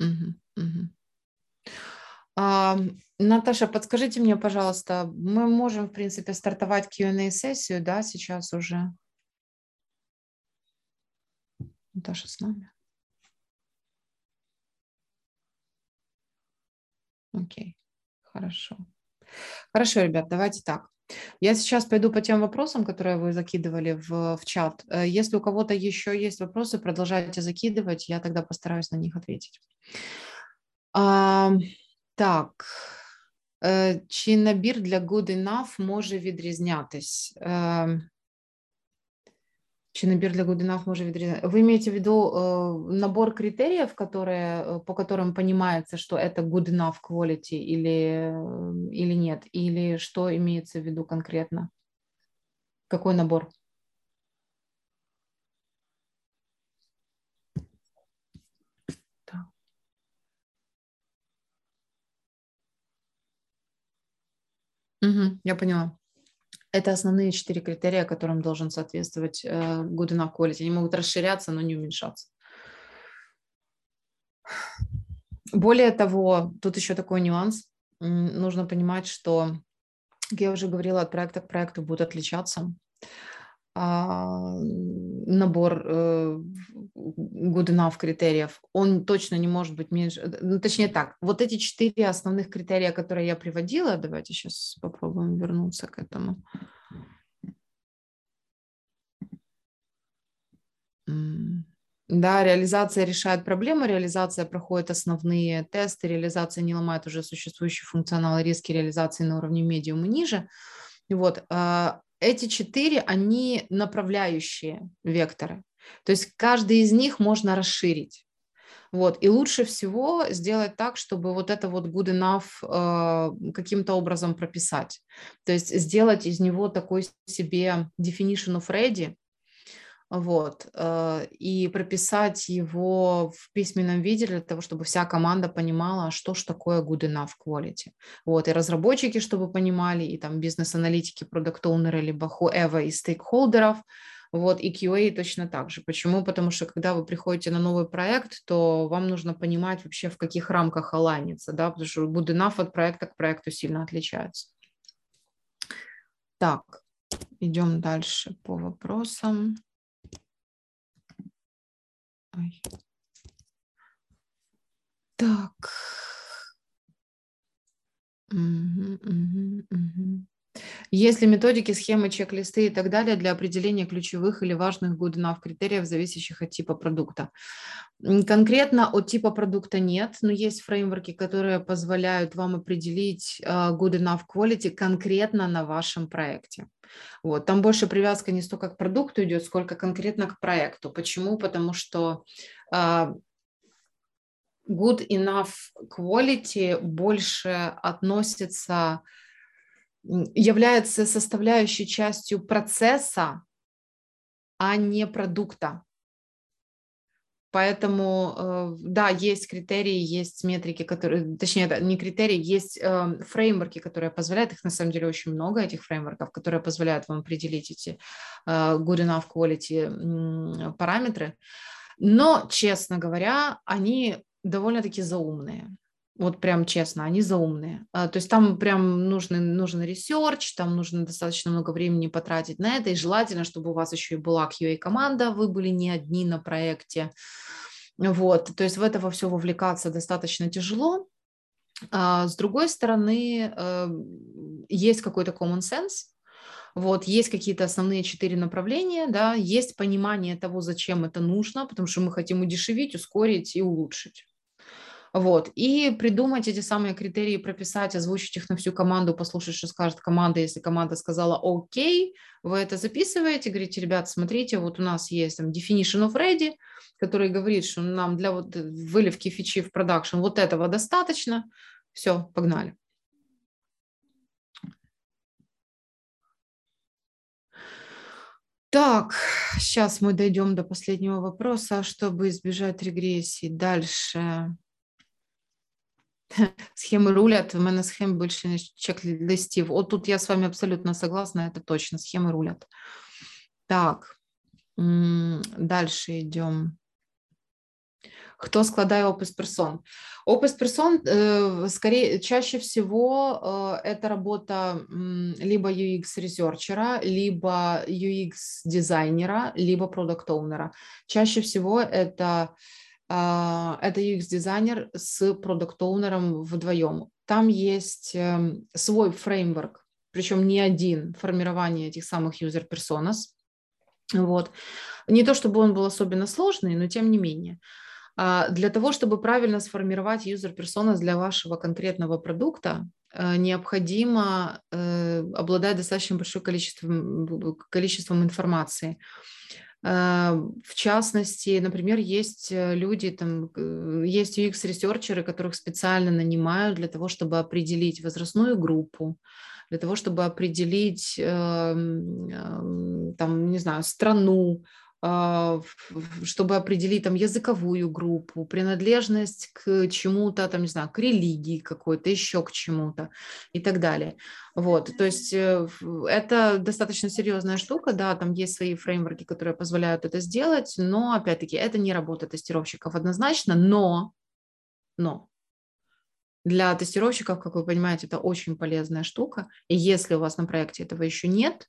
Speaker 1: Угу. Угу. Наташа, подскажите мне, пожалуйста, мы можем, в принципе, стартовать Q&A-сессию, да, сейчас уже? Наташа с нами? Окей, хорошо. Хорошо, ребят, давайте так. Я сейчас пойду по тем вопросам, которые вы закидывали в, в чат. Э, если у кого-то еще есть вопросы, продолжайте закидывать, я тогда постараюсь на них ответить. Так, Е, чи набір для good enough може відрізнятись? Е, чи набір для good enough може відрізнятися? Вы имеете в виду э, набор критериев, которые, э, по которым понимается, что это good enough quality или, или нет? Или что имеется в виду конкретно? Какой набор? Угу, я поняла. Это основные четыре критерия, которым должен соответствовать э, good enough. Они могут расширяться, но не уменьшаться. Более того, тут еще такой нюанс. Нужно понимать, что, как я уже говорила, от проекта к проекту будут отличаться. А, набор э, good enough критериев, он точно не может быть меньше, э, ну, точнее так, вот эти четыре основных критерия, которые я приводила, давайте сейчас попробуем вернуться к этому. Да, реализация решает проблемы, реализация проходит основные тесты, реализация не ломает уже существующий функционал, риски реализации на уровне медиум и ниже. Вот, а, эти четыре, они направляющие векторы. То есть каждый из них можно расширить. Вот. И лучше всего сделать так, чтобы вот это вот good enough э, каким-то образом прописать. То есть сделать из него такой себе definition of ready, вот, э, и прописать его в письменном виде для того, чтобы вся команда понимала, что ж такое good enough quality. Вот, и разработчики, чтобы понимали, и там бизнес-аналитики, продукт-оунеры, либо whoever из стейкхолдеров, вот, и QA точно так же. Почему? Потому что когда вы приходите на новый проект, то вам нужно понимать вообще, в каких рамках алайниться, да, потому что good enough от проекта к проекту сильно отличается. Так, идем дальше по вопросам. Ой. Так. Угу, угу, угу. Есть ли методики, схемы, чек-листы и так далее для определения ключевых или важных good enough критериев, зависящих от типа продукта? Конкретно от типа продукта нет, но есть фреймворки, которые позволяют вам определить good enough quality конкретно на вашем проекте. Вот. Там больше привязка не столько к продукту идет, сколько конкретно к проекту. Почему? Потому что uh, good enough quality больше относится, является составляющей частью процесса, а не продукта. Поэтому, э, да, есть критерии, есть метрики, которые, точнее, не критерии, есть э, фреймворки, которые позволяют, их на самом деле очень много, этих фреймворков, которые позволяют вам определить эти э, good enough quality параметры. Но, честно говоря, они довольно-таки заумные. Вот прям честно, они заумные. А, то есть там прям нужен, нужен research, там нужно достаточно много времени потратить на это, и желательно, чтобы у вас еще и была QA-команда, вы были не одни на проекте. Вот, то есть в это во все вовлекаться достаточно тяжело. А с другой стороны, э, есть какой-то common sense, вот, есть какие-то основные четыре направления, да, есть понимание того, зачем это нужно, потому что мы хотим удешевить, ускорить и улучшить. Вот. И придумать эти самые критерии, прописать, озвучить их на всю команду, послушать, что скажет команда. Если команда сказала «Окей», вы это записываете, говорите, ребят, смотрите, вот у нас есть там definition of ready, который говорит, что нам для вот выливки фичи в продакшн вот этого достаточно. Все, погнали. Так, сейчас мы дойдем до последнего вопроса, чтобы избежать регрессии. Дальше. Схемы рулят, у мене схем більше, ніж чек-листів. От тут я с вами абсолютно согласна, это точно, схемы рулят. Так, дальше идем. Кто складає опис персон? Опис персон, э, скорее, чаще всего э, это работа э, либо UX-ресерчера, либо UX-дизайнера, либо продукт-оунера. Чаще всего это а, это UX-дизайнер с продукт-оунером вдвоем. Там есть эм, свой фреймворк, причем не один, формирование этих самых user-personas. Вот. Не то чтобы он был особенно сложный, но тем не менее. А, для того, чтобы правильно сформировать user-personas для вашего конкретного продукта, э, необходимо э, обладать достаточно большим количеством, количеством информации. А, в частности, например, есть э, люди, там, есть UX-ресерчеры, которых специально нанимают для того, чтобы определить возрастную группу, для того, чтобы определить, эм, там, не знаю, страну, чтобы определить там языковую группу, принадлежность к чему-то, там, не знаю, к религии какой-то, еще к чему-то и так далее. Вот, то есть э, это достаточно серьезная штука, да, там есть свои фреймворки, которые позволяют это сделать, но, опять-таки, это не работа тестировщиков однозначно, но, но для тестировщиков, как вы понимаете, это очень полезная штука, и если у вас на проекте этого еще нет,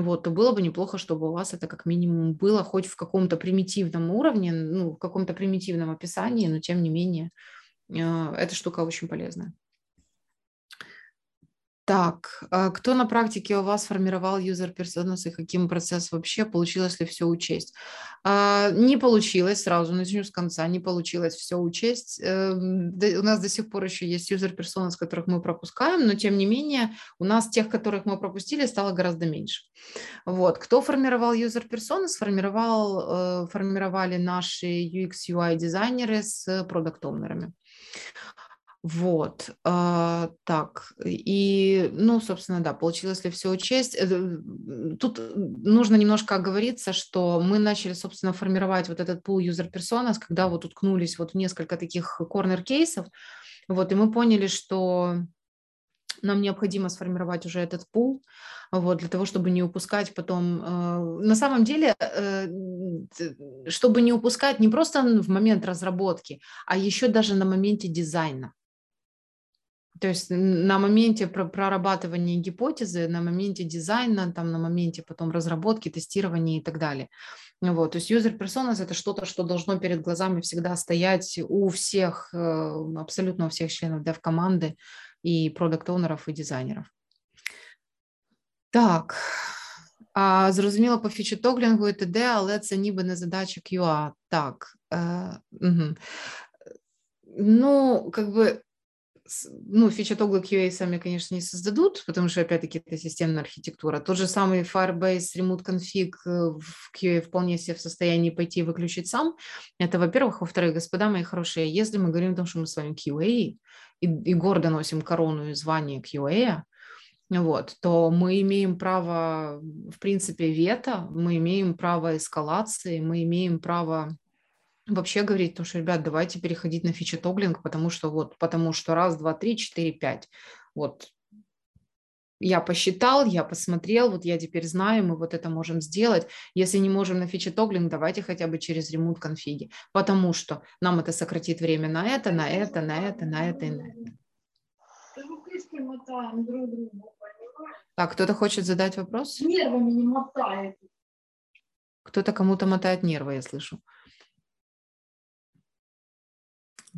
Speaker 1: вот, то было бы неплохо, чтобы у вас это как минимум было хоть в каком-то примитивном уровне, ну, в каком-то примитивном описании, но тем не менее, э, эта штука очень полезная. Так, а кто на практике у вас формировал personas и каким процесс вообще? Получилось ли все учесть? А, не получилось, сразу начну с конца, не получилось все учесть. Эм, у нас до сих пор еще есть personas, которых мы пропускаем, но тем не менее у нас тех, которых мы пропустили, стало гораздо меньше. Вот, кто формировал personas? Формировал, э, формировали наши UX UI дизайнеры с продукт-оунерами. Вот, э, так, и, ну, собственно, да, получилось ли все учесть. Э, тут нужно немножко оговориться, что мы начали, собственно, формировать вот этот пул personas, когда вот уткнулись вот в несколько таких корнер-кейсов, вот, и мы поняли, что нам необходимо сформировать уже этот пул, вот, для того, чтобы не упускать потом. Э, на самом деле, э, чтобы не упускать не просто в момент разработки, а еще даже на моменте дизайна. То есть на моменте прорабатывания гипотезы, на моменте дизайна, там, на моменте потом разработки, тестирования и так далее. Вот, то есть user personas – это что-то, что должно перед глазами всегда стоять у всех, э, абсолютно у всех членов dev-команды и продукт-оунеров и дизайнеров. Так, а, зрозуміло по фічі-тоглінгу і т.д., але це ніби не задача QA. Так. Е, угу. Ну, как бы ну, фича-тоглы QA сами, конечно, не создадут, потому что, опять-таки, это системная архитектура. Тот же самый Firebase Remote Config э, в QA вполне себе в состоянии пойти и выключить сам. Это, во-первых. Во-вторых, господа мои хорошие, если мы говорим о том, что мы с вами QA, и, и гордо носим корону и звание QA, вот, то мы имеем право, в принципе, вето, мы имеем право эскалации, мы имеем право вообще говорить, потому что, ребят, давайте переходить на фичи-тоглинг, потому что вот, потому что раз, два, три, четыре, пять. Вот я посчитал, я посмотрел, вот я теперь знаю, мы вот это можем сделать. Если не можем на фичи-тоглинг, давайте хотя бы через ремонт конфиги, потому что нам это сократит время на это, на это, на это, на это и на это. Так, кто-то хочет задать вопрос?
Speaker 2: Нервами не мотает.
Speaker 1: Кто-то кому-то мотает нервы, я слышу.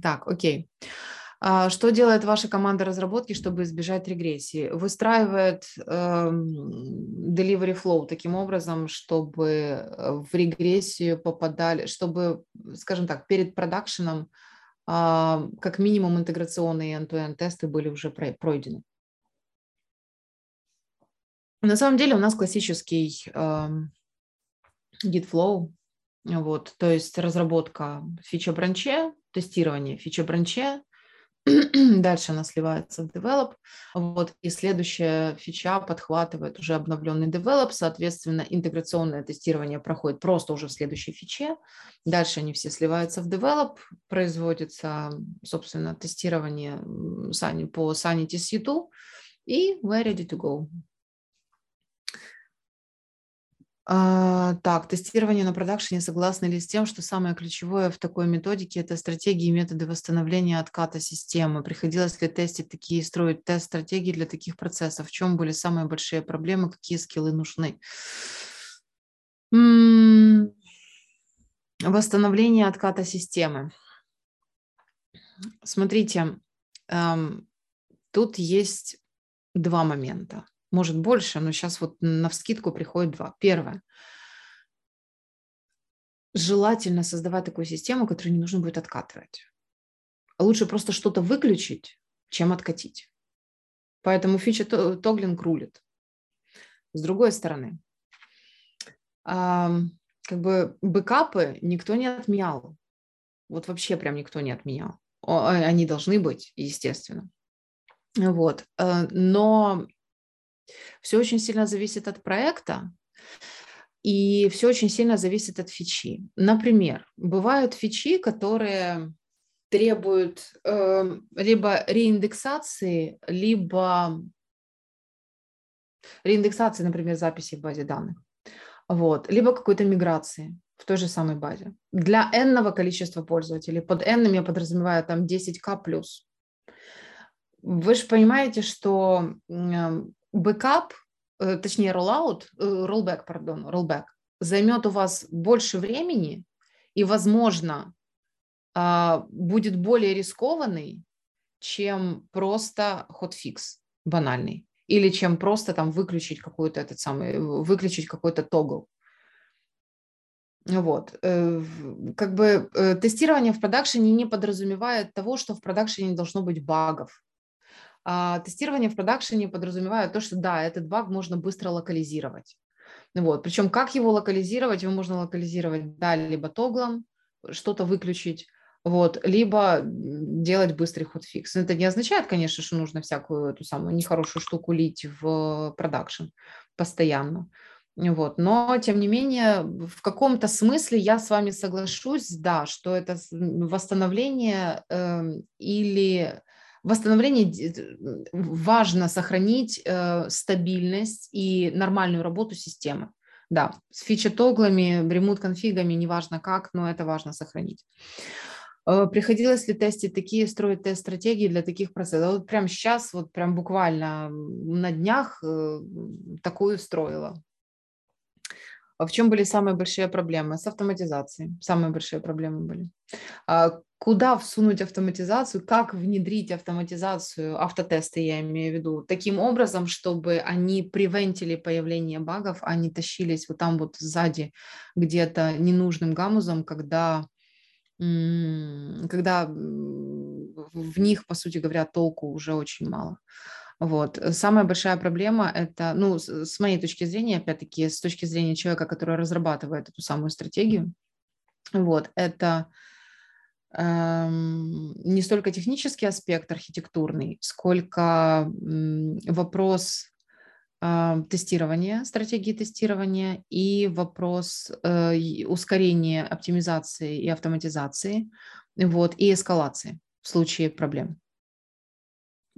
Speaker 1: Так, окей. А, что делает ваша команда разработки, чтобы избежать регрессии? Выстраивает э, delivery flow таким образом, чтобы э, в регрессию попадали, чтобы, скажем так, перед продакшеном э, как минимум интеграционные end-to-end тесты были уже пройдены. На самом деле у нас классический э, git flow, вот, то есть разработка фича бранче, тестирование фича бранче, дальше она сливается в develop, вот, и следующая фича подхватывает уже обновленный develop, соответственно, интеграционное тестирование проходит просто уже в следующей фиче, дальше они все сливаются в develop, производится, собственно, тестирование по Sanity Suite, и we're ready to go. А, так, тестирование на продакшене. Согласны ли с тем, что самое ключевое в такой методике – это стратегии и методы восстановления отката системы? Приходилось ли тестить такие, строить тест-стратегии для таких процессов? В чем были самые большие проблемы? Какие скиллы нужны? М-м- восстановление отката системы. Смотрите, эм, тут есть два момента может больше, но сейчас вот на вскидку приходит два. Первое. Желательно создавать такую систему, которую не нужно будет откатывать. Лучше просто что-то выключить, чем откатить. Поэтому фича тоглинг рулит. С другой стороны, как бы бэкапы никто не отменял. Вот вообще прям никто не отменял. Они должны быть, естественно. Вот. Э, но все очень сильно зависит от проекта, и все очень сильно зависит от фичи. Например, бывают фичи, которые требуют э, либо реиндексации, либо реиндексации, например, записи в базе данных, вот, либо какой-то миграции в той же самой базе. Для n количества пользователей, под n я подразумеваю там 10к плюс. Вы же понимаете, что бэкап, э, точнее rollout, rollback, пардон, rollback, займет у вас больше времени и, возможно, а, будет более рискованный, чем просто hotfix банальный или чем просто там выключить какой-то этот самый, выключить какой-то toggle. Вот. Э, как бы э, тестирование в продакшене не подразумевает того, что в продакшене не должно быть багов. А, тестирование в продакшене подразумевает то, что да, этот баг можно быстро локализировать. Вот. Причем как его локализировать? Его можно локализировать, да, либо тоглом, что-то выключить, вот, либо делать быстрый ход-фикс. Это не означает, конечно, что нужно всякую эту самую нехорошую штуку лить в продакшн постоянно. Вот. Но, тем не менее, в каком-то смысле я с вами соглашусь, да, что это восстановление э, или восстановление важно сохранить э, стабильность и нормальную работу системы. Да, с фича-тоглами, ремут-конфигами, неважно как, но это важно сохранить. Э, приходилось ли тестить такие, строить тест-стратегии для таких процессов? Вот прямо сейчас, вот прям буквально на днях э, такую строила. А в чем были самые большие проблемы? С автоматизацией. Самые большие проблемы были. А куда всунуть автоматизацию, как внедрить автоматизацию, автотесты я имею в виду, таким образом, чтобы они превентили появление багов, а не тащились вот там вот сзади где-то ненужным гамузом, когда, когда в них, по сути говоря, толку уже очень мало. Вот. Э, самая большая проблема – это, ну, с, моей точки зрения, опять-таки, с точки зрения человека, который разрабатывает эту самую стратегию, вот, это эм, не столько технический аспект архитектурный, сколько м, вопрос э, тестирования, стратегии тестирования и вопрос э, ускорения оптимизации и автоматизации, вот, и эскалации в случае проблем.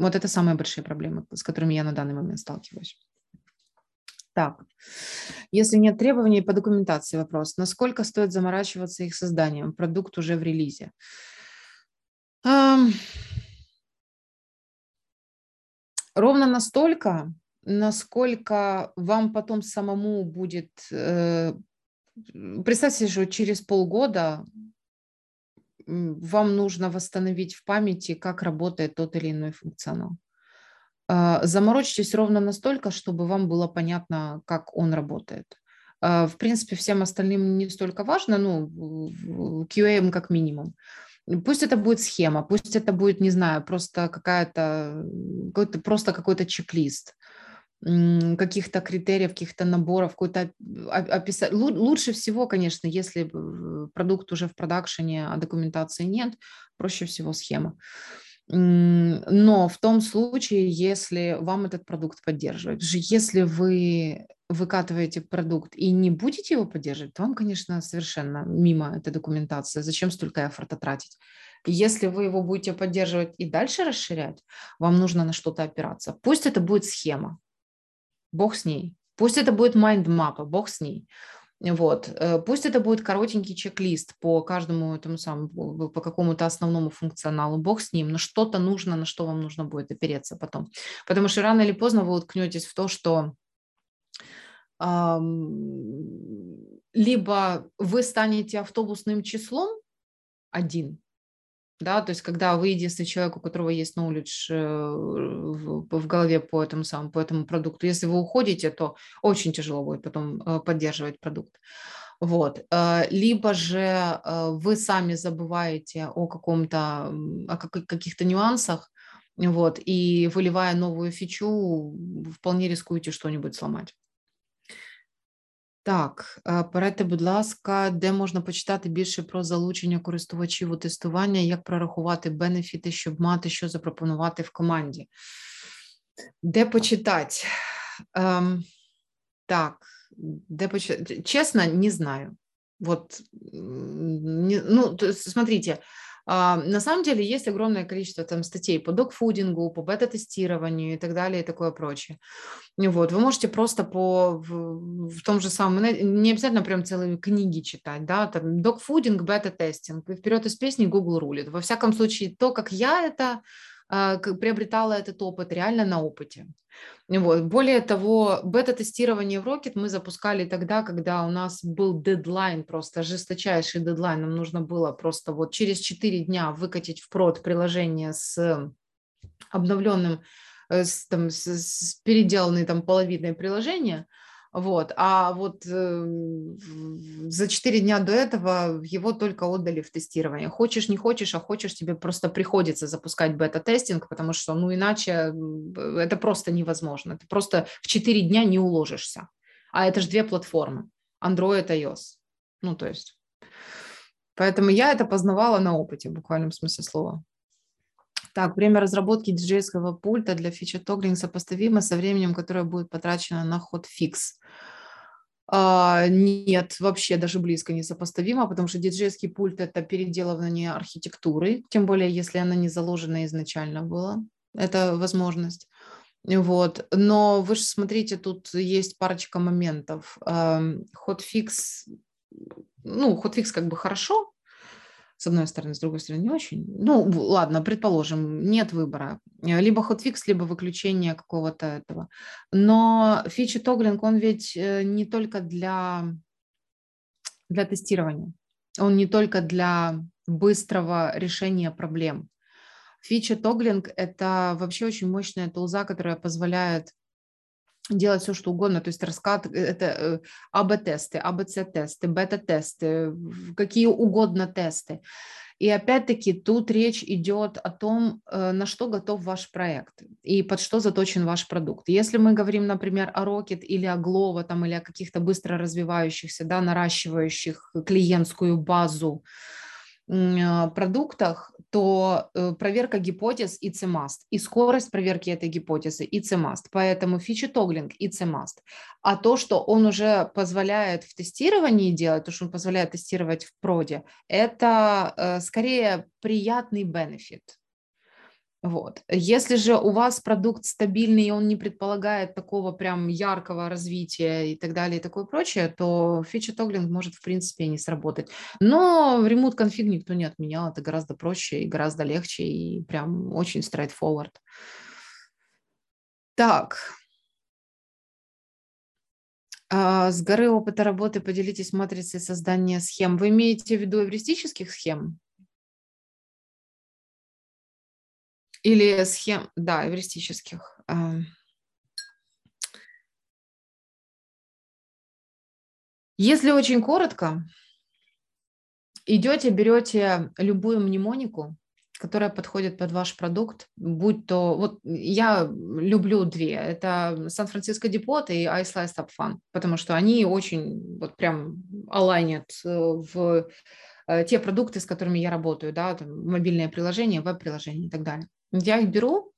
Speaker 1: Вот это самые большие проблемы, с которыми я на данный момент сталкиваюсь. Так, если нет требований по документации, вопрос. Насколько стоит заморачиваться их созданием? Продукт уже в релизе. Ровно настолько, насколько вам потом самому будет... Э, представьте, что через полгода вам нужно восстановить в памяти, как работает тот или иной функционал. А, заморочьтесь ровно настолько, чтобы вам было понятно, как он работает. А, в принципе, всем остальным не столько важно, ну, QA как минимум. Пусть это будет схема, пусть это будет, не знаю, просто какая-то, какой-то, просто какой-то чек-лист каких-то критериев, каких-то наборов, какой-то описать. Лучше всего, конечно, если продукт уже в продакшене, а документации нет, проще всего схема. Но в том случае, если вам этот продукт поддерживает, если вы выкатываете продукт и не будете его поддерживать, то вам, конечно, совершенно мимо этой документации. Зачем столько эфорта тратить? Если вы его будете поддерживать и дальше расширять, вам нужно на что-то опираться. Пусть это будет схема, бог с ней. Пусть это будет майндмапа, бог с ней. Вот. Э, пусть это будет коротенький чек-лист по каждому этому самому, по какому-то основному функционалу, бог с ним, но что-то нужно, на что вам нужно будет опереться потом. Потому что рано или поздно вы уткнетесь в то, что эм, либо вы станете автобусным числом один, да, то есть когда вы единственный человек, у которого есть knowledge э, в голове по этому самому, по этому продукту, если вы уходите, то очень тяжело будет потом э, поддерживать продукт. Вот. Э, либо же вы сами забываете о каком-то, о каких-то нюансах, вот, и выливая новую фичу, вполне рискуете что-нибудь сломать. Так, е, порадьте, будь ласка, де можна почитати більше про залучення користувачів у тестування, як прорахувати бенефіти, щоб мати що запропонувати в команді? Де почитати? Ем, так, де почитати? Чесно, не знаю. Не, ну, смотрите, на самом деле есть огромное количество там статей по докфудингу, по бета-тестированию и так далее и такое прочее. Вот, вы можете просто по в, в том же самом, не обязательно прям целые книги читать, да, там докфудинг, бета-тестинг, и вперед из песни Google рулит. Во всяком случае, то, как я это а, приобретала этот опыт реально на опыте. Вот. Более того, бета-тестирование в Rocket мы запускали тогда, когда у нас был дедлайн, просто жесточайший дедлайн. Нам нужно было просто вот через 4 дня выкатить в прод приложение с обновленным, э, с, там, с, с переделанной там половиной приложения – вот. А вот э, за 4 дня до этого его только отдали в тестирование. Хочешь, не хочешь, а хочешь, тебе просто приходится запускать бета-тестинг, потому что, ну, иначе это просто невозможно. Ты просто в 4 дня не уложишься. А это же две платформы. Android iOS. Ну, то есть. Поэтому я это познавала на опыте, в буквальном смысле слова. Так, время разработки диджейского пульта для фичи тоглинг сопоставимо со временем, которое будет потрачено на ход фикс. А, нет, вообще даже близко не сопоставимо, потому что диджейский пульт – это переделывание архитектуры, тем более, если она не заложена изначально была, это возможность. Вот. Но вы же смотрите, тут есть парочка моментов. Hotfix, ну, hotfix как бы хорошо, с одной стороны, с другой стороны, не очень. Ну, ладно, предположим, нет выбора. Э, либо hotfix, либо выключение какого-то этого. Но feature toggling, он ведь э, не только для для тестирования. Он не только для быстрого решения проблем. Фича Тоглинг – это вообще очень мощная тулза, которая позволяет делать все, что угодно, то есть раскат, э, это э, АБ-тесты, АБЦ-тесты, бета-тесты, какие угодно тесты. И опять-таки тут речь идет о том, э, на что готов ваш проект и под что заточен ваш продукт. Если мы говорим, например, о Rocket или о Glovo там, или о каких-то быстро развивающихся, да, наращивающих клиентскую базу, продуктах, то э, проверка гипотез и must, и скорость проверки этой гипотезы и must. Поэтому фичи-тоглинг и must. А то, что он уже позволяет в тестировании делать, то, что он позволяет тестировать в проде, это э, скорее приятный бенефит. Вот. Если же у вас продукт стабильный, и он не предполагает такого прям яркого развития и так далее и такое прочее, то фича тоглинг может в принципе не сработать. Но ремонт конфиг никто не отменял, это гораздо проще и гораздо легче и прям очень straightforward. Так, а, с горы опыта работы поделитесь матрицей создания схем. Вы имеете в виду эвристических схем? Или схем, да, эвристических. Если очень коротко, идете, берете любую мнемонику, которая подходит под ваш продукт, будь то, вот я люблю две, это Сан-Франциско Депот и iSlice Up Fun, потому что они очень вот прям алайнят э, в э, те продукты, с которыми я работаю, да, там, мобильные приложения, веб-приложения и так далее. Я их беру,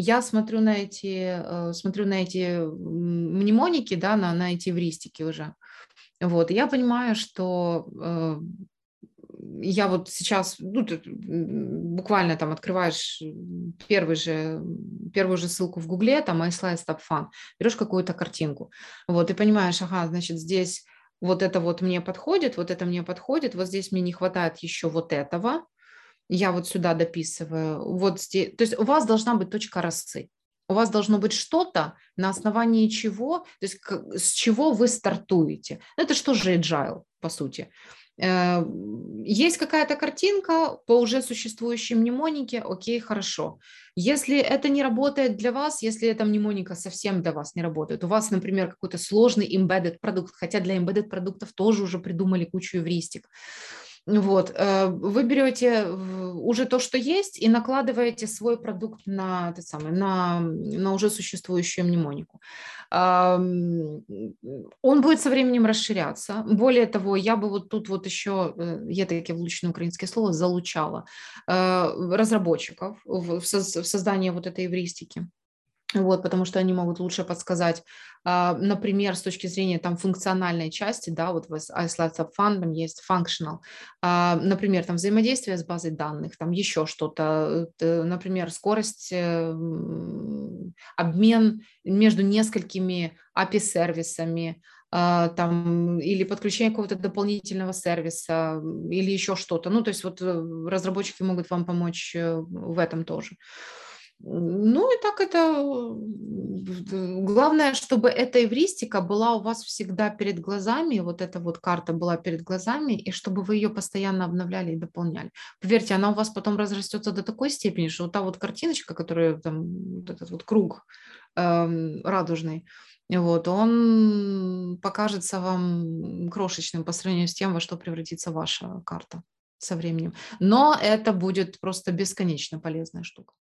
Speaker 1: я смотрю на эти, э, смотрю на эти мнемоники, да, на, на эти эвристики уже. Вот, я понимаю, что э, я вот сейчас, ну, ты буквально там открываешь первый же, первую же ссылку в Гугле, там iSlice Top Fun, берешь какую-то картинку, вот, и понимаешь, ага, значит, здесь вот это вот мне подходит, вот это мне подходит, вот здесь мне не хватает еще вот этого, я вот сюда дописываю, вот здесь, то есть у вас должна быть точка росы. У вас должно быть что-то, на основании чего, то есть с чего вы стартуете. Это что же agile, по сути? Э, есть какая-то картинка по уже существующей мнемонике, окей, хорошо. Если это не работает для вас, если эта мнемоника совсем для вас не работает, у вас, например, какой-то сложный embedded продукт, хотя для embedded продуктов тоже уже придумали кучу эвристик, вот, э, вы берете уже то, что есть, и накладываете свой продукт на, этот самый, на, на уже существующую мнемонику. Он будет со временем расширяться. Более того, я бы вот тут вот еще, э, я таки влучное украинское слово, залучала э, разработчиков в создании вот этой эвристики вот, потому что они могут лучше подсказать, а, например, с точки зрения там функциональной части, да, вот в iSlides of Fun есть functional, а, например, там взаимодействие с базой данных, там еще что-то, э, например, скорость, э, обмен между несколькими API-сервисами, а, там, или подключение какого-то дополнительного сервиса, или еще что-то. Ну, то есть вот э, разработчики могут вам помочь в этом тоже. Ну и так это... Главное, чтобы эта эвристика была у вас всегда перед глазами, вот эта вот карта была перед глазами, и чтобы вы ее постоянно обновляли и дополняли. Поверьте, она у вас потом разрастется до такой степени, что вот та вот картиночка, которая там, вот этот вот круг э, радужный, вот, он покажется вам крошечным по сравнению с тем, во что превратится ваша карта со временем. Но это будет просто бесконечно полезная штука.